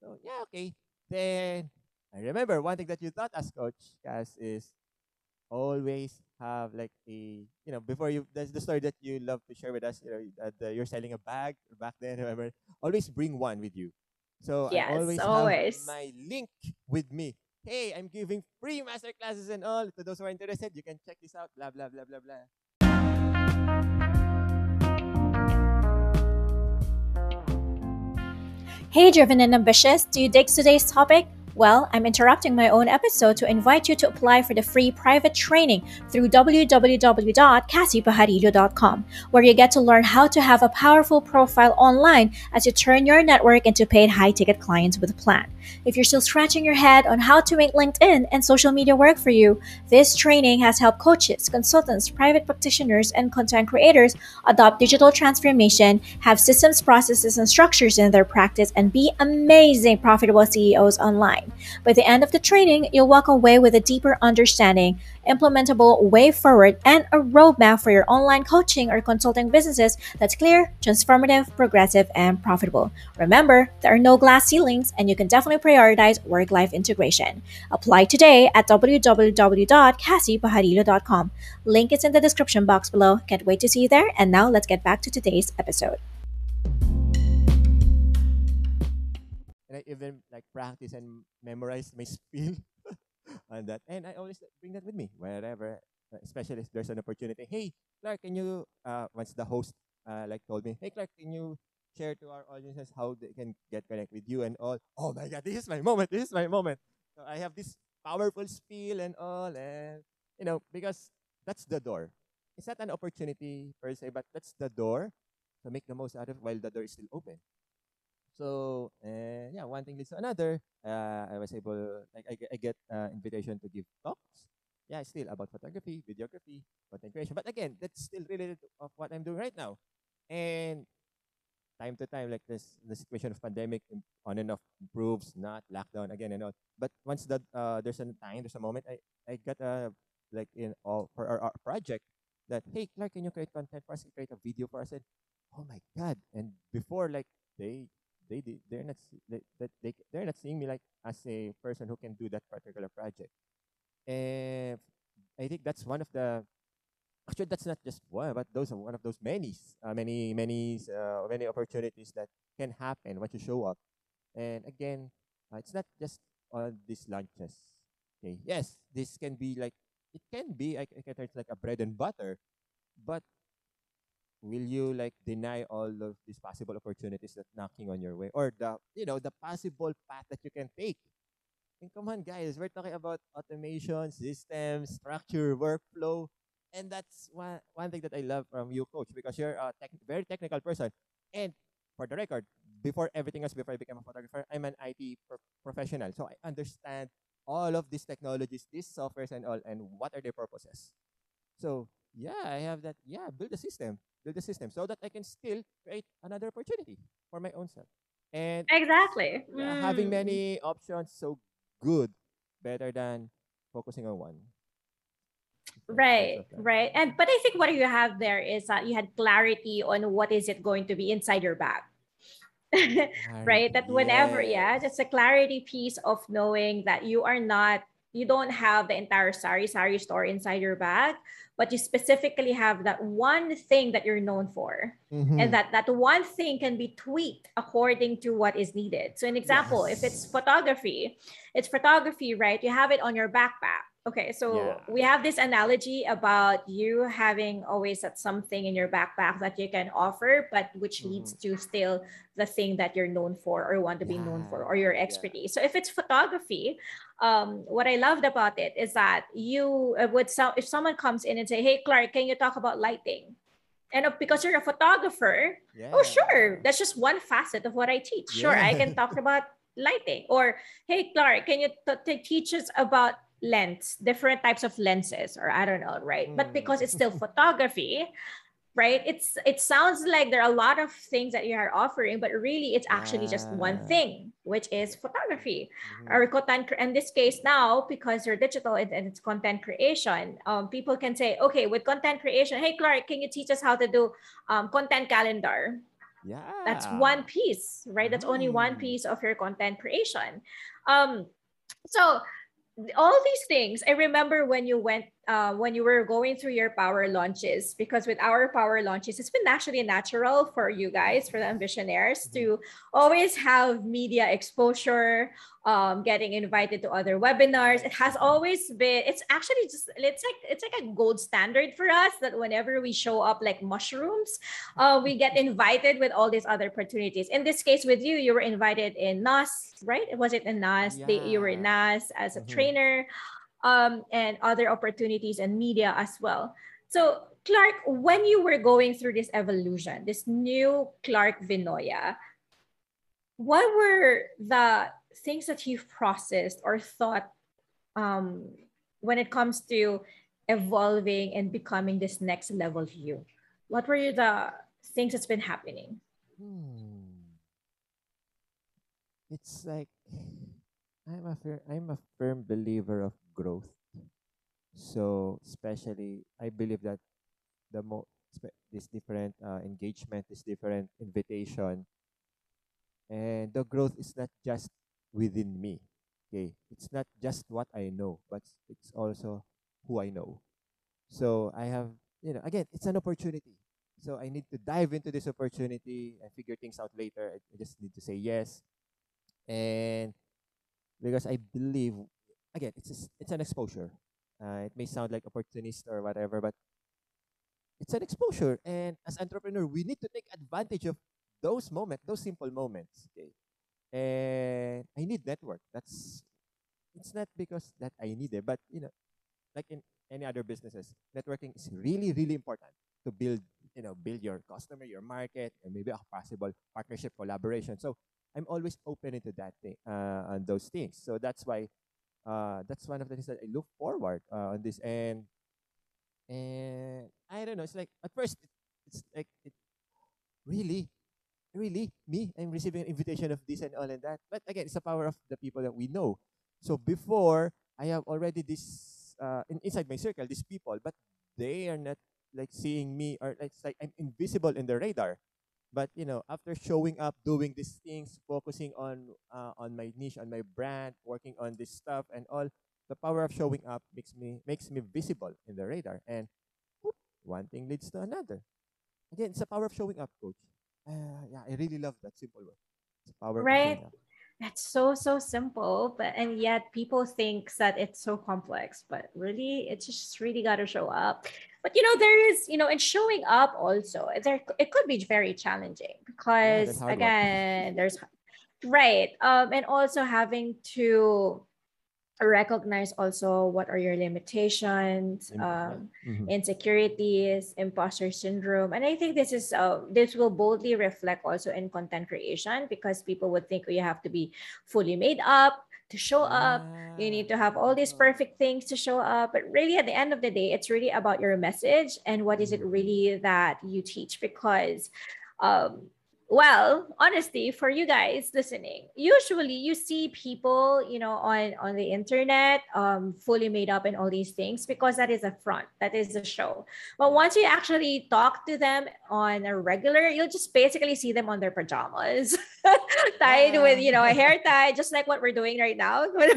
So yeah, okay. Then I remember one thing that you taught us, Coach Cass, is always have like a you know before you that's the story that you love to share with us. You know that uh, you're selling a bag back then. Remember, always bring one with you. So Yes, I always, always. have my link with me. Hey, I'm giving free master classes and all. To those who are interested, you can check this out. Blah blah blah blah blah. Hey, driven and ambitious, do you dig today's topic? Well, I'm interrupting my own episode to invite you to apply for the free private training through www.cassiepajarillo.com, where you get to learn how to have a powerful profile online as you turn your network into paid high ticket clients with a plan. If you're still scratching your head on how to make LinkedIn and social media work for you, this training has helped coaches, consultants, private practitioners, and content creators adopt digital transformation, have systems, processes, and structures in their practice, and be amazing, profitable CEOs online. By the end of the training, you'll walk away with a deeper understanding, implementable way forward, and a roadmap for your online coaching or consulting businesses that's clear, transformative, progressive, and profitable. Remember, there are no glass ceilings, and you can definitely prioritize work life integration. Apply today at www.cassiepajarillo.com. Link is in the description box below. Can't wait to see you there. And now let's get back to today's episode. Even like practice and memorize my spiel on that. And I always bring that with me wherever, uh, especially if there's an opportunity. Hey, Clark, can you? Uh, once the host uh, like told me, hey Clark, can you share to our audiences how they can get connect with you and all? Oh my God, this is my moment. This is my moment. So I have this powerful spiel and all, and you know because that's the door. It's not an opportunity per se, but that's the door. So make the most out of while the door is still open. So uh, yeah, one thing leads to another. Uh, I was able, like, I, get- I get uh, invitation to give talks. Yeah, still about photography, videography, content creation. But again, that's still related to of what I'm doing right now. And time to time, like this, the situation of pandemic on and off improves, not lockdown again and all. But once that uh, there's a time, there's a moment, I I got a like in all for our, our project that hey Clark, can you create content for us? You create a video for us? And oh my god! And before like they they they're not they, that they they're not seeing me like as a person who can do that particular project. And i think that's one of the actually that's not just one but those are one of those many uh, many many uh, many opportunities that can happen once you show up. And again uh, it's not just on these launches Okay, yes, this can be like it can be I, I it's like a bread and butter, but will you like deny all of these possible opportunities that knocking on your way or the you know the possible path that you can take? And come on, guys, we're talking about automation, systems, structure, workflow, and that's one one thing that I love from you, coach, because you're a tech, very technical person. And for the record, before everything else, before I became a photographer, I'm an IT pro- professional, so I understand all of these technologies, these softwares, and all, and what are their purposes. So yeah, I have that. Yeah, build a system, build a system, so that I can still create another opportunity for my own self. And Exactly. yeah, having Mm. many options so good, better than focusing on one. Right, right. And but I think what you have there is that you had clarity on what is it going to be inside your bag. right? That whenever, yeah, Yes. just a clarity piece of knowing that you are not, you don't have the entire sari sari store inside your bag, but you specifically have that one thing that you're known for. Mhm. and that that one thing can be tweaked according to what is needed so an example if it's photography it's photography right you have it on your backpack okay so Yeah. we have this analogy about you having always that something in your backpack that you can offer but which leads Mm-hmm. to still the thing that you're known for or want to be known for or your yeah. expertise so if it's photography um, what I loved about it is that you uh, would so if someone comes in and say, "Hey, Clark, can you talk about lighting?" And uh, because you're a photographer, oh sure, that's just one facet of what I teach. Sure, I can talk about lighting. Or, hey, Clark, can you t- t- teach us about lens, different types of lenses, or I don't know, right? But because it's still photography, right? It's it sounds like there are a lot of things that you are offering, but really it's actually just one thing, which is photography Mhm. or content in this case now because you're digital and, and it's content creation um, people can say okay with content creation hey clark can you teach us how to do um, content calendar Yeah. that's one piece right that's only one Mm. piece of your content creation um, so all these things i remember when you went uh, when you were going through your power launches because with our power launches it's been naturally natural for you guys for the ambitionaires to always have media exposure um, getting invited to other webinars it has always been it's actually just it's like it's like a gold standard for us that whenever we show up like mushrooms uh, we get invited with all these other opportunities. In this case, with you, you were invited in NAS, right? It was it in NAS? They, you were in Yeah. NAS as a Mhm. trainer um, and other opportunities and media as well. So, Clark, when you were going through this evolution, this new Clark Vinoya, what were the things that you've processed or thought um, when it comes to evolving and becoming this next level you? What were the things that's been happening? Hmm. It's like I'm a fir- I'm a firm believer of growth. So especially I believe that the mo this different uh, engagement, this different invitation, and the growth is not just within me. Okay, it's not just what I know, but it's also who I know. So I have, you know, again, it's an opportunity. So I need to dive into this opportunity and figure things out later. I, I just need to say yes. And because I believe, again, it's a it's an exposure. Uh, it may sound like opportunist or whatever, but it's an exposure. And as entrepreneur, we need to take advantage of those moments, those simple moments. Okay. And I need network. That's it's not because that I need it, but you know, like in any other businesses, networking is really, really important to build, you know, build your customer, your market, and maybe a possible partnership collaboration. So I'm always open into that thing, uh, on those things. So that's why, uh, that's one of the things that I look forward uh, on this. And and I don't know, it's like at first it, it's like it really, really me. I'm receiving an invitation of this and all and that. But again, it's the power of the people that we know. So before I have already this uh, in, inside my circle, these people, but they are not like seeing me or it's like I'm invisible in the radar. But you know, after showing up, doing these things, focusing on uh, on my niche, on my brand, working on this stuff and all, the power of showing up makes me makes me visible in the radar. And whoop, one thing leads to another. Again, it's the power of showing up, coach. Uh, yeah, I really love that simple word. It's the power Right. showing up. so so simple but and yet people think that it's so complex but really it's just really got to show up but you know there is you know and showing up also there it could be very challenging because yeah, again there's right um and also having to recognize also what are your limitations um, mm-hmm. insecurities imposter syndrome and i think this is uh, this will boldly reflect also in content creation because people would think oh, you have to be fully made up to show up. You need to have all these perfect things to show up. But really at the end of the day it's really about your message and what is it mm-hmm. really that you teach because um, well honestly for you guys listening usually you see people you know on on the internet um fully made up and all these things because that is a front that is a show. But once you actually talk to them on a regular you'll just basically see them on their pajamas tied yeah. with you know a hair tie just like what we're doing right now. We're,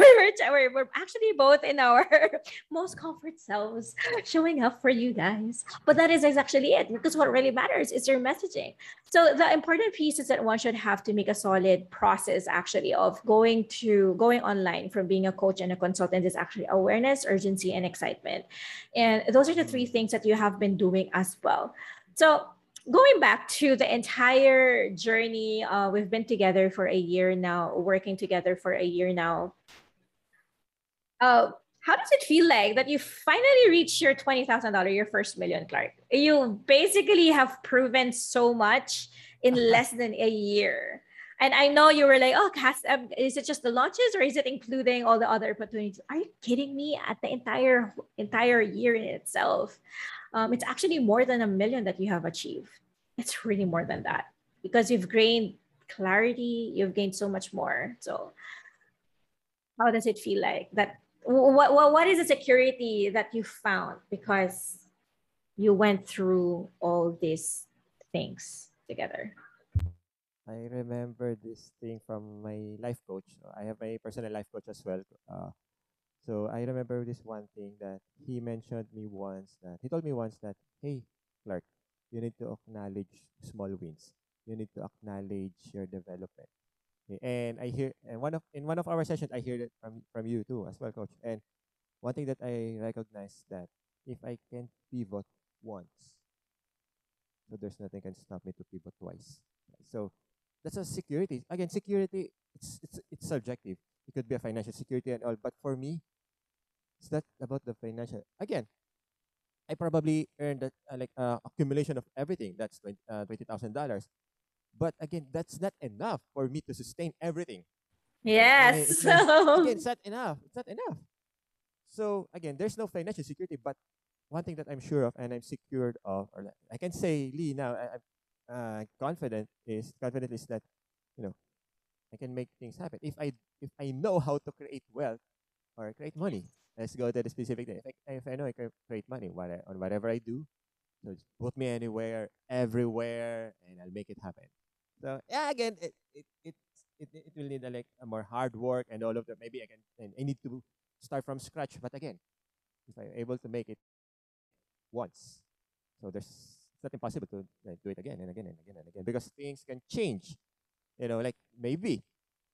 we're, we're actually both in our most comfort selves showing up for you guys. But that is actually it because what really matters is your messaging. So the important piece is that one should have to make a solid process actually of going to going online from being a coach and a consultant is actually awareness, urgency, and excitement. And those are the three things that you have been doing as well. So going back to the entire journey, uh, we've been together for a year now, working together for a year now. Uh, how does it feel like that you finally reached your $20,000, your first million, Clark? You basically have proven so much in less than a year. And I know you were like, oh, Cass, um, is it just the launches or is it including all the other opportunities? Are you kidding me? At the entire entire year in itself, um, it's actually more than a million that you have achieved. It's really more than that because you've gained clarity, you've gained so much more. So, how does it feel like that what, what, what is the security that you found because you went through all these things together? I remember this thing from my life coach. I have my personal life coach as well. Uh, so I remember this one thing that he mentioned me once that he told me once that, hey, Clark, you need to acknowledge small wins. You need to acknowledge your development. And I hear and one of in one of our sessions I hear that from from you too as well, coach. And one thing that I recognize that if I can pivot once, so there's nothing can stop me to pivot twice. So that's a security. Again, security it's it's it's subjective. It could be a financial security and all, but for me, it's not about the financial. Again, I probably earned that uh, like uh, accumulation of everything. That's twenty uh, twenty thousand dollars. But again, that's not enough for me to sustain everything. Yes. it's not, again, it's not enough. It's not enough. So again, there's no financial security, but one thing that I'm sure of and I'm secured of, or I can say, Lee, now I, am uh, confident is confident is that, you know, I can make things happen if I if I know how to create wealth or create money. Let's go to the specific thing. If I, if I know I can create money what I, on whatever I do, so just put me anywhere, everywhere, and I'll make it happen. So yeah, again, it it it it, it will need a, like a more hard work and all of that. Maybe I can I need to start from scratch. But again, if I'm able to make it once, so there's it's not impossible to like, do it again and again and again and again because things can change. You know, like maybe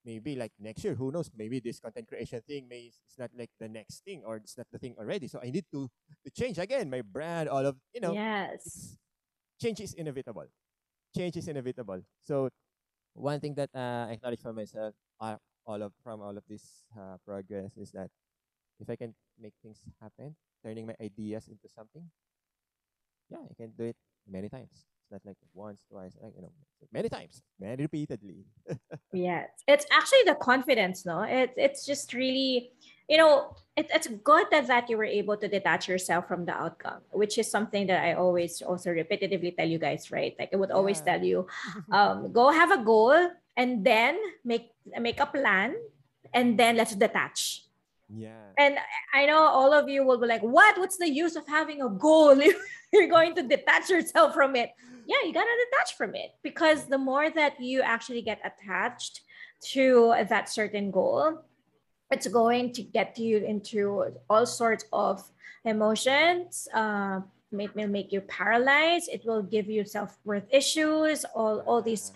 maybe like next year, who knows? Maybe this content creation thing may it's not like the next thing or it's not the thing already. So I need to to change again my brand, all of you know. Yes. Change is inevitable change is inevitable. So one thing that uh, I acknowledge for myself, uh, all of from all of this uh, progress is that if I can make things happen, turning my ideas into something, yeah, you can do it many times. It's not like once, twice, like, you know, many times, many repeatedly. yes, it's actually the confidence, no? It's it's just really, you know, it, it's good that that you were able to detach yourself from the outcome, which is something that I always also repetitively tell you guys, right? Like I would always yeah. tell you, um, go have a goal and then make make a plan, and then let's detach yeah. And I know all of you will be like, what? What's the use of having a goal if you're going to detach yourself from it? Yeah, you got to detach from it because the more that you actually get attached to that certain goal, it's going to get you into all sorts of emotions. Uh, it will make you paralyzed. It will give you self worth issues, all, all these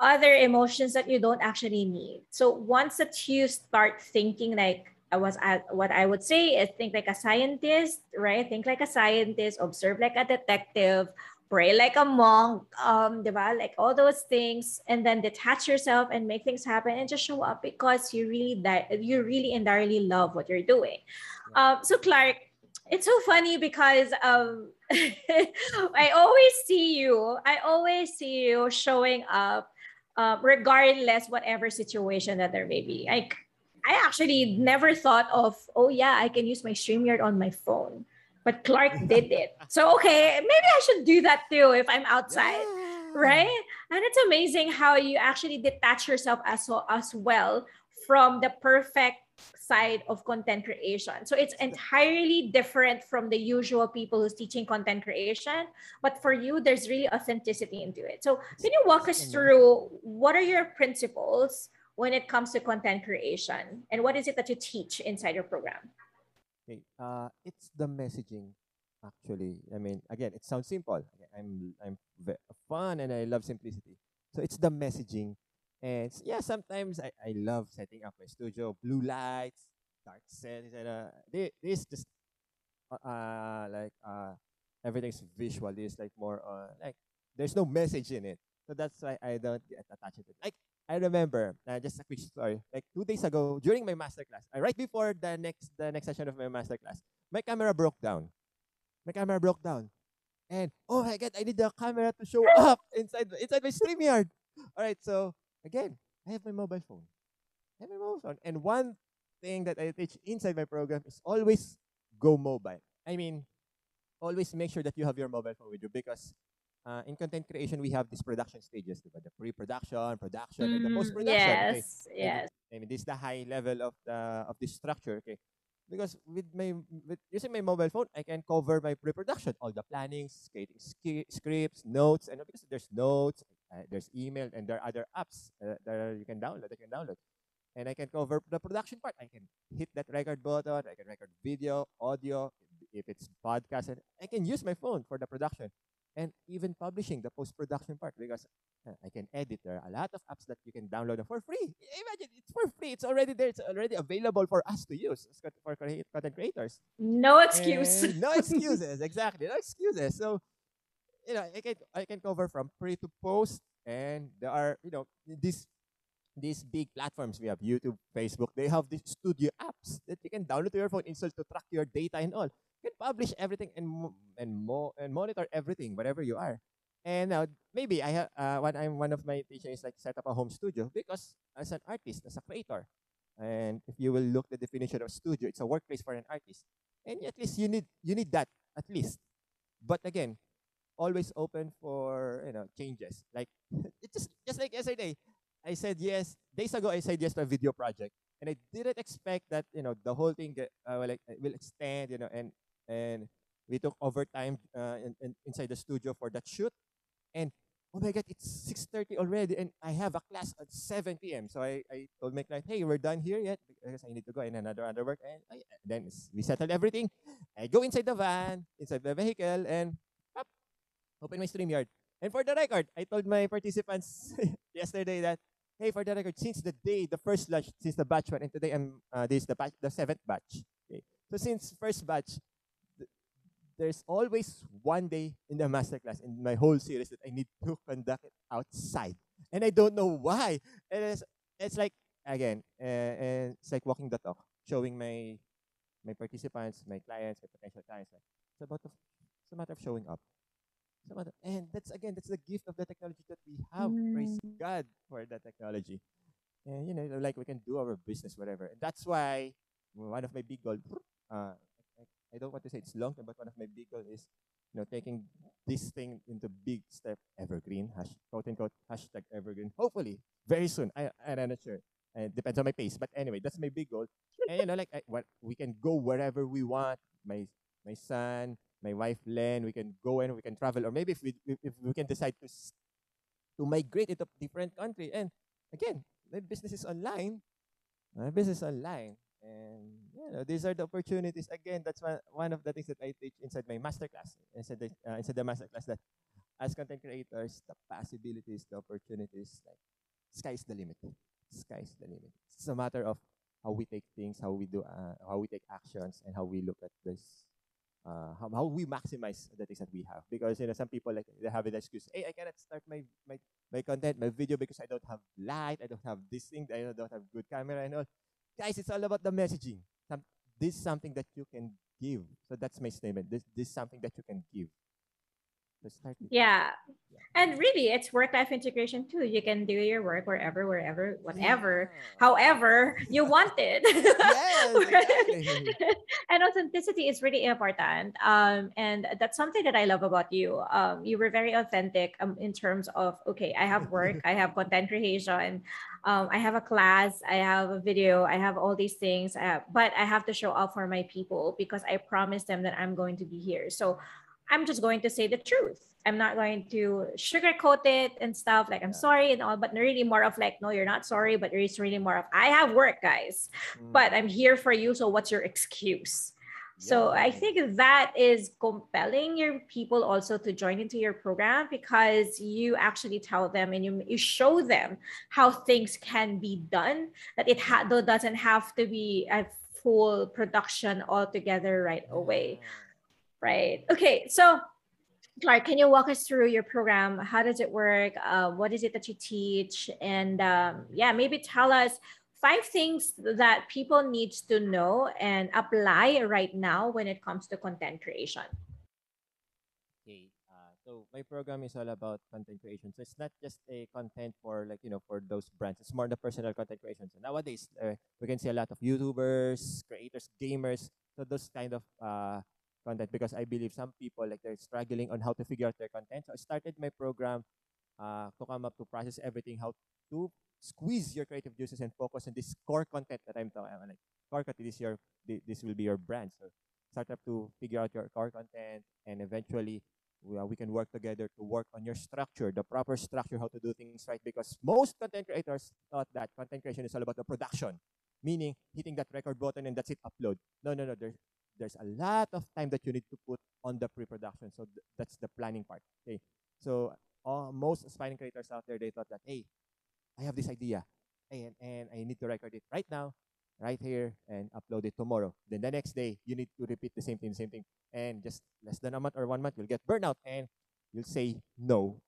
other emotions that you don't actually need. So once that you start thinking like I was at what I would say is think like a scientist, right? Think like a scientist, observe like a detective, pray like a monk, um, diba? like all those things, and then detach yourself and make things happen and just show up because you really that you really entirely love what you're doing. Um, so Clark, it's so funny because um I always see you, I always see you showing up uh, regardless whatever situation that there may be. Like I actually never thought of, oh yeah, I can use my StreamYard on my phone. But Clark did it. So okay, maybe I should do that too if I'm outside. Yeah. Right? And it's amazing how you actually detach yourself as well, as well from the perfect side of content creation. So it's entirely different from the usual people who's teaching content creation. But for you, there's really authenticity into it. So can you walk us through what are your principles when it comes to content creation and what is it that you teach inside your program? Okay, uh, it's the messaging actually. I mean, again, it sounds simple. I'm I'm fun and I love simplicity. So it's the messaging and yeah, sometimes I, I love setting up my studio, blue lights, dark sets, and uh, this just uh, uh like uh everything's visual. This like more uh like there's no message in it, so that's why I don't attach it. Like I remember uh, just a quick story. Like two days ago during my masterclass, uh, right before the next the next session of my masterclass, my camera broke down. My camera broke down, and oh my god, I need the camera to show up inside inside my StreamYard. All right, so Again, I have my mobile phone. I have my mobile phone. And one thing that I teach inside my program is always go mobile. I mean, always make sure that you have your mobile phone with you because uh, in content creation, we have these production stages, the pre-production, production, mm, and the mm, post-production. Yes, okay? yes. I mean, this is the high level of the of this structure. Okay, because with my with using my mobile phone, I can cover my pre-production, all the planning, skating sk- scripts, notes, and because there's notes, uh, there's email and there are other apps uh, that you can download. That you can download, and I can cover the production part. I can hit that record button. I can record video, audio. If it's podcast, and I can use my phone for the production, and even publishing the post production part because uh, I can edit. There are a lot of apps that you can download for free. Imagine it's for free. It's already there. It's already available for us to use for content creators. No excuse. And no excuses. exactly. No excuses. So you know, I can I can cover from pre to post, and there are you know these these big platforms we have YouTube, Facebook. They have these studio apps that you can download to your phone, install to track your data and all. You can publish everything and mo- and mo- and monitor everything wherever you are. And now maybe I have uh, one I'm one of my teachers like set up a home studio because as an artist, as a creator, and if you will look the definition of studio, it's a workplace for an artist. And at least you need you need that at least. But again, always open for you know changes. Like it just just like yesterday, I said yes. Days ago, I said yes to a video project, and I didn't expect that you know the whole thing uh, will, like, will extend. You know, and and we took overtime uh, in, in, inside the studio for that shoot, and oh my god, it's six thirty already, and I have a class at seven p.m. So I, I told my client, hey, we're done here yet because I need to go in another other work, and I, then we settled everything. I go inside the van, inside the vehicle, and open my StreamYard. And for the record, I told my participants yesterday that, hey, for the record, since the day, the first batch, since the batch one, and today I'm, uh, this is the, batch, the seventh batch. Okay. So since first batch, there's always one day in the masterclass in my whole series that I need to conduct it outside. And I don't know why. And it's, it's like, again, uh, and it's like walking the talk, showing my my participants, my clients, my potential clients. Like, it's about it's a matter of showing up. It's a matter, And that's again, that's the gift of the technology that we have. Mm. Praise God for the technology. And you know, like we can do our business, whatever. And that's why one of my big goals, uh, I, don't want to say it's long term, but one of my big goals is, you know, taking this thing into big step evergreen, hash, quote unquote, hashtag evergreen. Hopefully, very soon. I, I'm not sure. It depends on my pace. But anyway, that's my big goal. and you know, like I, what we can go wherever we want. My my son, my wife Len, we can go and we can travel, or maybe if we if we can decide to to migrate into a different country. And again, my business is online. My business is online, and you know these are the opportunities. Again, that's one one of the things that I teach inside my masterclass, inside the uh, inside the masterclass that as content creators, the possibilities, the opportunities, like sky's the limit. Sky's the limit. It's a matter of how we take things, how we do, uh, how we take actions, and how we look at this. Uh, how, how we maximize the things that we have because you know some people like they have an excuse hey I cannot start my, my my content my video because I don't have light I don't have this thing I don't have good camera and all guys it's all about the messaging. This is something that you can give. So that's my statement. This this is something that you can give Start yeah. And really, it's work life integration too. You can do your work wherever, wherever, whatever, yeah. however you want it. yes, and authenticity is really important. Um, and that's something that I love about you. Um, you were very authentic um, in terms of, okay, I have work, I have content creation, um, I have a class, I have a video, I have all these things, uh, but I have to show up for my people because I promised them that I'm going to be here. So I'm just going to say the truth. I'm not going to sugarcoat it and stuff like I'm sorry and all, but really more of like, no, you're not sorry, but it's really more of I have work, guys, mm. but I'm here for you. So what's your excuse? Yeah. So I think that is compelling your people also to join into your program because you actually tell them and you, you show them how things can be done. That it ha- doesn't have to be a full production altogether right away. Right? Okay, so Clark, can you walk us through your program? How does it work? Uh, what is it that you teach? And um, yeah, maybe tell us five things that people needs to know and apply right now when it comes to content creation. Okay, uh, so my program is all about content creation. So it's not just a content for like you know for those brands. It's more the personal content creation. So nowadays uh, we can see a lot of YouTubers, creators, gamers. So those kind of uh, content because I believe some people like they're struggling on how to figure out their content. So I started my program uh, to come up to process everything, how to squeeze your creative juices and focus on this core content that I'm talking about. Like core content is your this will be your brand. So start up to figure out your core content and eventually we, uh, we can work together to work on your structure, the proper structure, how to do things right. Because most content creators thought that content creation is all about the production, meaning hitting that record button and that's it, upload. No, no, no. There's there's a lot of time that you need to put on the pre-production. So th- that's the planning part. Okay. So uh, most aspiring creators out there, they thought that, hey, I have this idea, and, and I need to record it right now, right here, and upload it tomorrow. Then the next day, you need to repeat the same thing, same thing. And just less than a month or one month, you'll get burnout, and you'll say no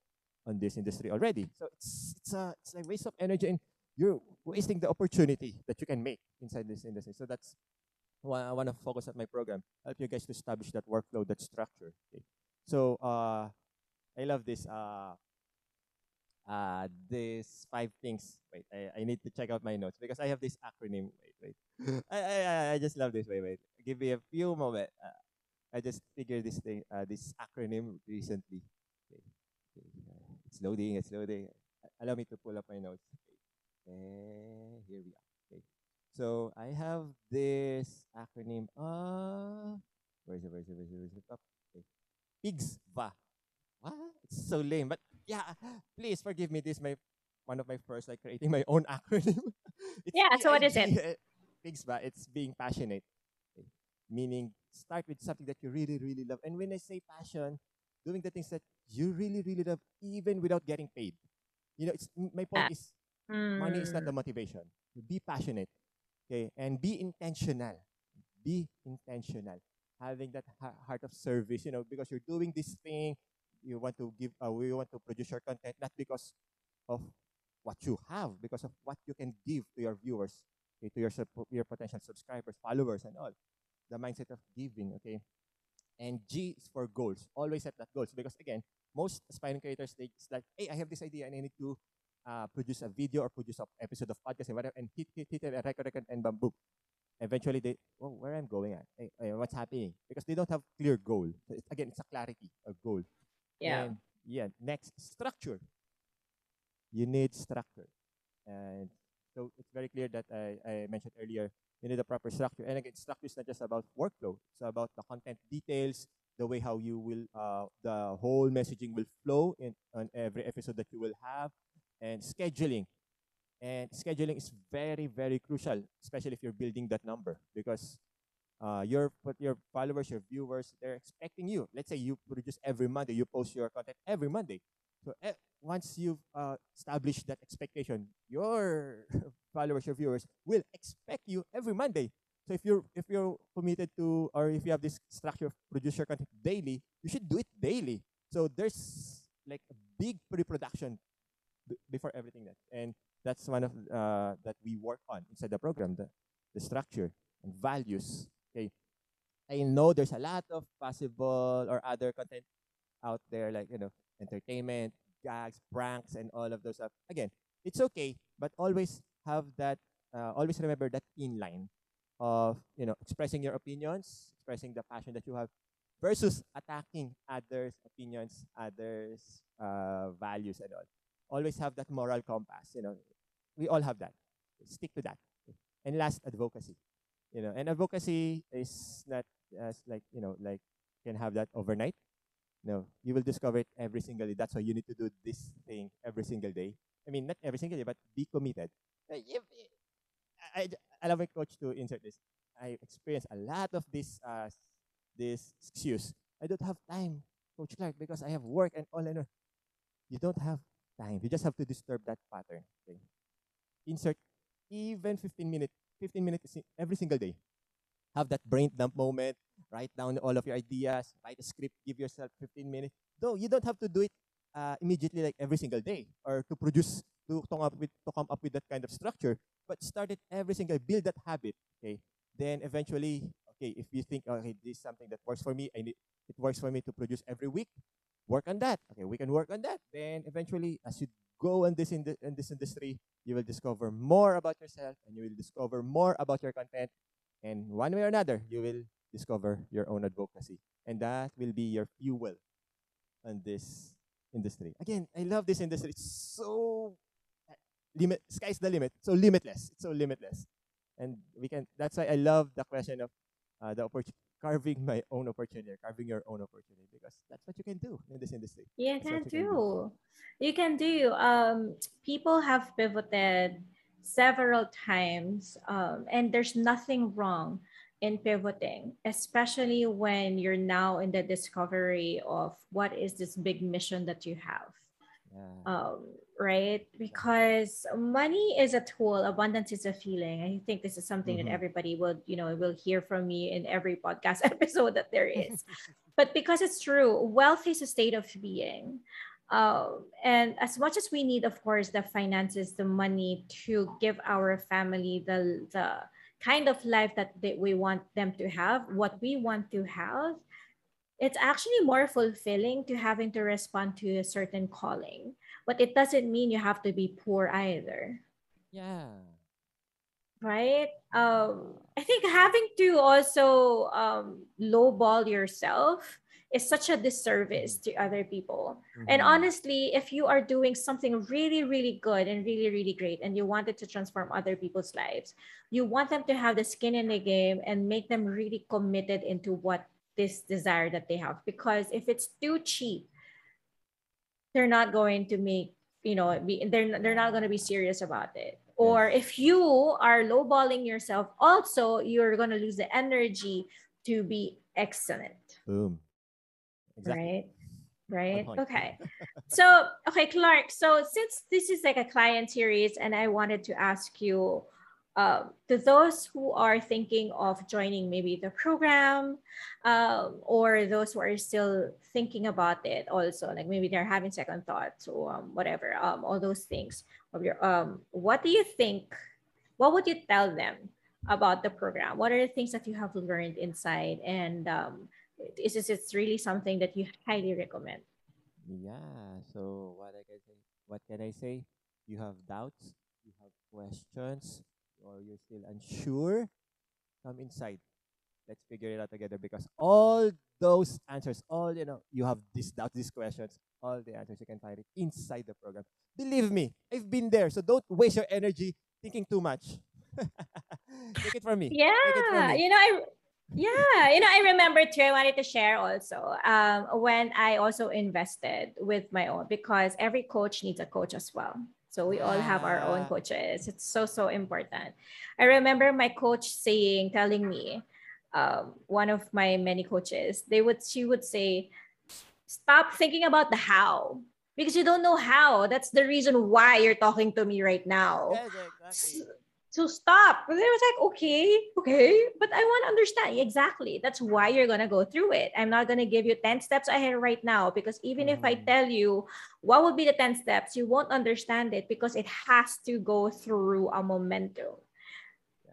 on this industry already. So it's it's a it's a waste of energy, and you're wasting the opportunity that you can make inside this industry. So that's I want to focus at my program, help you guys to establish that workload, that structure. Okay. So uh, I love this. Uh, uh, this five things. Wait, I, I need to check out my notes because I have this acronym. Wait, wait. I, I, I just love this. Wait, wait. Give me a few moments. Uh, I just figured this thing, uh, this acronym recently. Okay. okay. Uh, it's loading. It's loading. Allow me to pull up my notes. Okay. Here we are. So I have this acronym. Uh, where is it? Where is it? Where is it? Where is it? Oh, okay. PIGSVA. What? It's so lame. But yeah, please forgive me. This is my one of my first like creating my own acronym. yeah. So what is it? PIGSVA. It's being passionate. Okay. Meaning start with something that you really really love. And when I say passion, doing the things that you really really love, even without getting paid. You know, it's my point uh, is mm. money is not the mm. motivation. Be passionate. Okay, and be intentional. Be intentional. Having that heart of service, you know, because you're doing this thing, you want to give, uh, we want to produce your content not because of what you have, because of what you can give to your viewers, okay, to your your potential subscribers, followers, and all. The mindset of giving, okay. And G is for goals. Always set that goals because again, most aspiring creators they it's like, hey, I have this idea and I need to uh, produce a video or produce an episode of podcast and whatever, and hit, hit, hit, and record, record, and bamboo. Eventually, they, oh, where I'm going at? Hey, hey, what's happening? Because they don't have clear goal. So it's, again, it's a clarity, a goal. Yeah. And yeah. Next, structure. You need structure, and so it's very clear that I, I mentioned earlier. You need a proper structure, and again, structure is not just about workflow. It's about the content details, the way how you will, uh, the whole messaging will flow in on every episode that you will have, and scheduling. And scheduling is very, very crucial, especially if you're building that number, because uh, your your followers, your viewers, they're expecting you. Let's say you produce every Monday, you post your content every Monday. So eh, once you've uh, established that expectation, your followers, your viewers will expect you every Monday. So if you're if you're committed to or if you have this structure of produce your content daily, you should do it daily. So there's like a big pre-production before everything that, and that's one of uh, that we work on inside the program, the the structure and values. Okay, I know there's a lot of possible or other content out there, like you know, entertainment, gags, pranks, and all of those stuff. Again, it's okay, but always have that. Uh, always remember that in line of you know expressing your opinions, expressing the passion that you have, versus attacking others' opinions, others' uh, values, and all. Always have that moral compass. You know, we all have that. Stick to that. And last, advocacy. You know, and advocacy is not as like you know like can have that overnight. No, you will discover it every single day. That's why you need to do this thing every single day. I mean, not every single day, but be committed. Uh, I, I, I love my coach to insert this. I experience a lot of this uh, this excuse. I don't have time, Coach Clark, because I have work and all. And all. You don't have time. You just have to disturb that pattern. Okay? Insert even 15 minutes, 15 minutes every single day. Have that brain dump moment. Write down all of your ideas. Write a script. Give yourself 15 minutes. Though you don't have to do it uh, immediately, like every single day, or to produce to, come up with to come up with that kind of structure. But start it every single. Day. Build that habit. Okay. Then eventually, okay, if you think, okay, this is something that works for me, need it works for me to produce every week. Work on that. Okay, we can work on that. Then eventually, as you go in this in, the, in this industry, you will discover more about yourself and you will discover more about your content. And one way or another, you will discover your own advocacy. And that will be your fuel on this industry. Again, I love this industry. It's so uh, limit sky's the limit. So limitless. It's so limitless. And we can that's why I love the question of uh, the opportunity carving my own opportunity, carving your own opportunity because that's what you can do in this industry. Yeah, can what do. you can do. You can do. Um, people have pivoted several times, um, and there's nothing wrong in pivoting, especially when you're now in the discovery of what is this big mission that you have. Yeah. um, right? Because money is a tool, abundance is a feeling. I think this is something Mhm. that everybody will, you know, will hear from me in every podcast episode that there is. but because it's true, wealth is a state of being. Um, and as much as we need, of course, the finances, the money to give our family the the kind of life that they, we want them to have, what we want to have, it's actually more fulfilling to having to respond to a certain calling but it doesn't mean you have to be poor either. Yeah. right? Um i think having to also um lowball yourself is such a disservice to other people. And Mhm. honestly if you are doing something really really good and really really great and you wanted to transform other people's lives you want them to have the skin in the game and make them really committed into what this desire that they have. Because if it's too cheap they're not going to make you know be, they're they're not going to be serious about it. Or if you are lowballing yourself also you're going to lose the energy to be excellent. Boom. Exactly. right? Right? Okay. So okay clark so since this is like a client series and i wanted to ask you um, to those who are thinking of joining maybe the program um, or those who are still thinking about it also like maybe they're having second thoughts or um, whatever um, all those things of your um, what do you think what would you tell them about the program what are the things that you have learned inside and um, is this it's really something that you highly recommend Yeah. So what I can say? What can I say? You have doubts, you have questions, or you're still unsure. Come inside. Let's figure it out together because all those answers, all you know, you have these doubts, these questions, all the answers you can find it inside the program. Believe me, I've been there. So don't waste your energy thinking too much. Take it from me. It from yeah me. you know i yeah you know i remember too i wanted to share also um, when i also invested with my own because every coach needs a coach as well so we all have our own coaches it's so so important i remember my coach saying telling me um, one of my many coaches, they would she would say, stop thinking about the how because you don't know how. That's the reason why you're talking to me right now. Yes, exactly. So stop. And I was like, okay, okay, but I want to understand exactly. That's why you're gonna go through it. I'm not gonna give you 10 steps ahead right now because even if I Mm. tell you what would be the 10 steps, you won't understand it because it has to go through a momentum.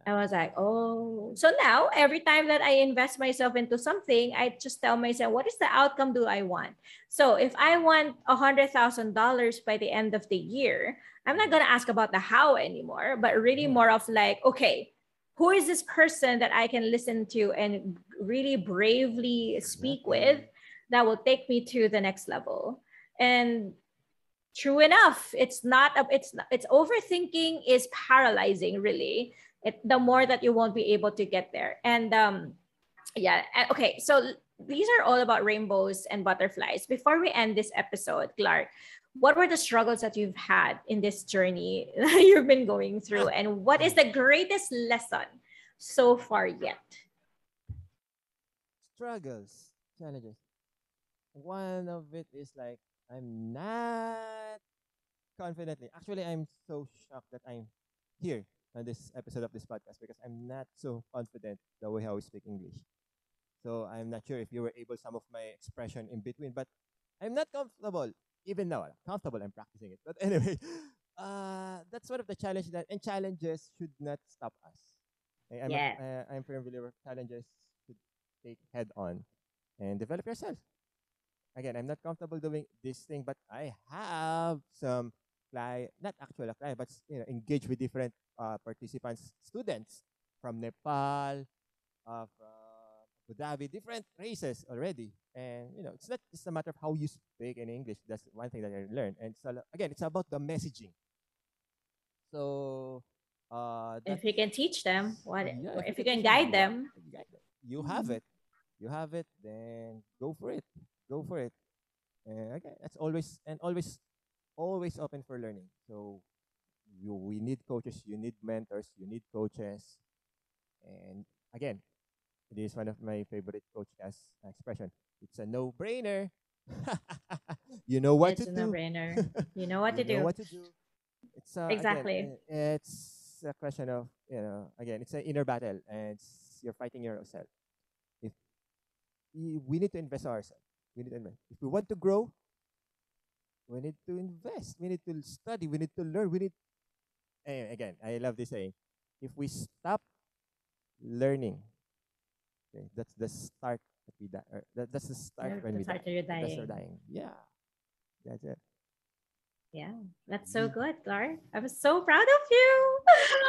I was like, oh. So now every time that I invest myself into something, I just tell myself, what is the outcome do I want? So if I want a hundred thousand dollars by the end of the year, I'm not gonna ask about the how anymore, but really Mhm. more of like, okay, who is this person that I can listen to and really bravely speak with that will take me to the next level? And true enough, it's not a, it's it's overthinking is paralyzing really. It, the more that you won't be able to get there. And um yeah, okay, so these are all about rainbows and butterflies. Before we end this episode, Clark, what were the struggles that you've had in this journey that you've been going through and what is the greatest lesson so far yet? Struggles, challenges. One of it is like I'm not confidently. Actually, I'm so shocked that I'm here on this episode of this podcast because I'm not so confident the way how we speak English. So I'm not sure if you were able some of my expression in between, but I'm not comfortable even now. I'm comfortable. I'm practicing it. But anyway, uh, that's one of the challenges that and challenges should not stop us. I- I'm a- Yes. uh, I'm firm believer challenges should take head on and develop yourself. Again, I'm not comfortable doing this thing, but I have some client, not actual client, but you know, engage with different uh, participants, students from Nepal, uh, from Abu Dhabi, different races already. And you know, it's not just a matter of how you speak in English. That's one thing that I learned. And so again, it's about the messaging. So uh, If you can teach them, what yeah, if you teach can guide them, you them. You have Mhm. it. You have it. Then go for it. Go for it. And okay, that's always and always, always open for learning. So you we need coaches. You need mentors. You need coaches. And again, it is one of my favorite coach as expression. It's a no-brainer. you know what it's to a do. no-brainer. You know what you to know do. what to do. It's uh, Exactly. uh, it's a question of you know again it's an inner battle and it's, you're fighting yourself. If we need to invest ourselves, we need to invest. If we want to grow, we need to invest. We need to study. We need to learn. We need. Anyway, again, I love this saying. If we stop learning, okay, that's the start that we die. Or that, that's the start Yeah, when we that's die. you're That's dying. our dying. Yeah, that's it. Yeah, that's so mm. good, Clark. I'm so proud of you.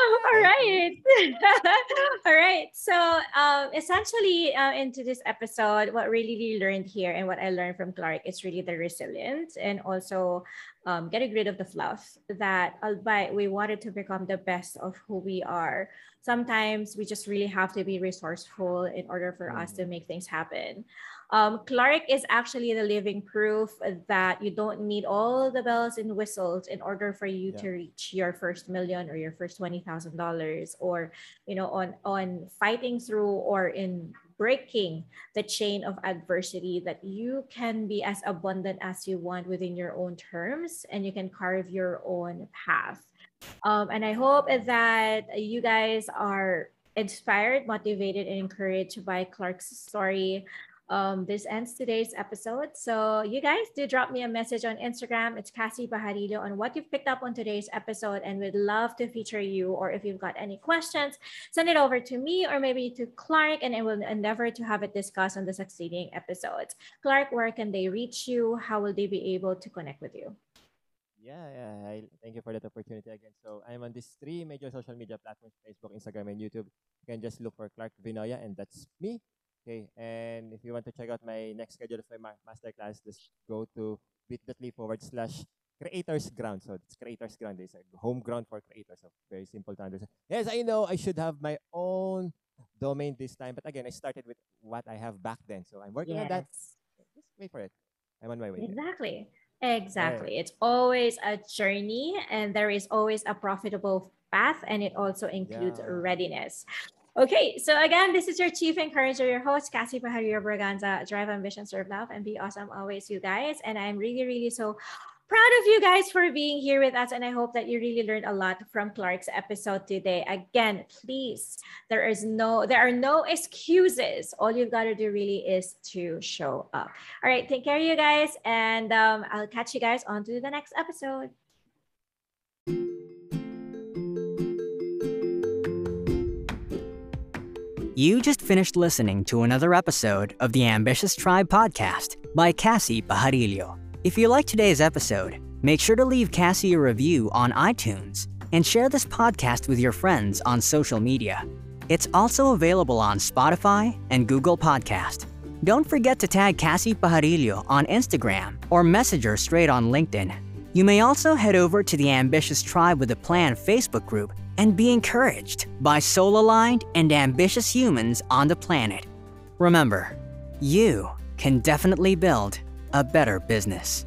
All right. All right. So, um, essentially, uh, into this episode, what really we learned here and what I learned from Clark is really the resilience and also um, getting rid of the fluff that, albeit we wanted to become the best of who we are, sometimes we just really have to be resourceful in order for us to Mhm. make things happen. Um, Clark is actually the living proof that you don't need all the bells and whistles in order for you Yeah. to reach your first million or your first twenty thousand dollars, or you know, on on fighting through or in breaking the chain of adversity. That you can be as abundant as you want within your own terms, and you can carve your own path. Um, and I hope that you guys are inspired, motivated, and encouraged by Clark's story. Um, this ends today's episode. So you guys do drop me a message on Instagram. It's Cassie Pajarillo on what you've picked up on today's episode, and we'd love to feature you. Or if you've got any questions, send it over to me or maybe to Clark, and I will endeavor to have it discussed on the succeeding episodes. Clark, where can they reach you? How will they be able to connect with you? Yeah, yeah. I thank you for that opportunity again. So I'm on these three major social media platforms: Facebook, Instagram, and YouTube. You can just look for Clark Vinoya, and that's me. Okay. And if you want to check out my next schedule of my ma- masterclass, just go to bit.ly forward slash creators ground. So it's creators ground. It's a home ground for creators. So very simple to understand. Yes, I know I should have my own domain this time, but again, I started with what I have back then. So I'm working on that. Yes. Just wait for it. I'm on my way. there. Exactly. Exactly. It's always a journey and there is always a profitable path and it also includes Yeah. readiness. Okay, so again, this is your chief encourager, your host, Cassie Pajarillo Braganza. Drive ambition, serve love, and be awesome always, you guys. And I'm really, really so proud of you guys for being here with us. And I hope that you really learned a lot from Clark's episode today. Again, please, there is no, there are no excuses. All you've got to do really is to show up. All right, take care, you guys, and um, I'll catch you guys on to the next episode. You just finished listening to another episode of the Ambitious Tribe podcast by Cassie Pajarillo. If you like today's episode, make sure to leave Cassie a review on iTunes and share this podcast with your friends on social media. It's also available on Spotify and Google Podcast. Don't forget to tag Cassie Pajarillo on Instagram or message her straight on LinkedIn. You may also head over to the Ambitious Tribe with a Plan Facebook group and be encouraged by soul aligned and ambitious humans on the planet. Remember, you can definitely build a better business.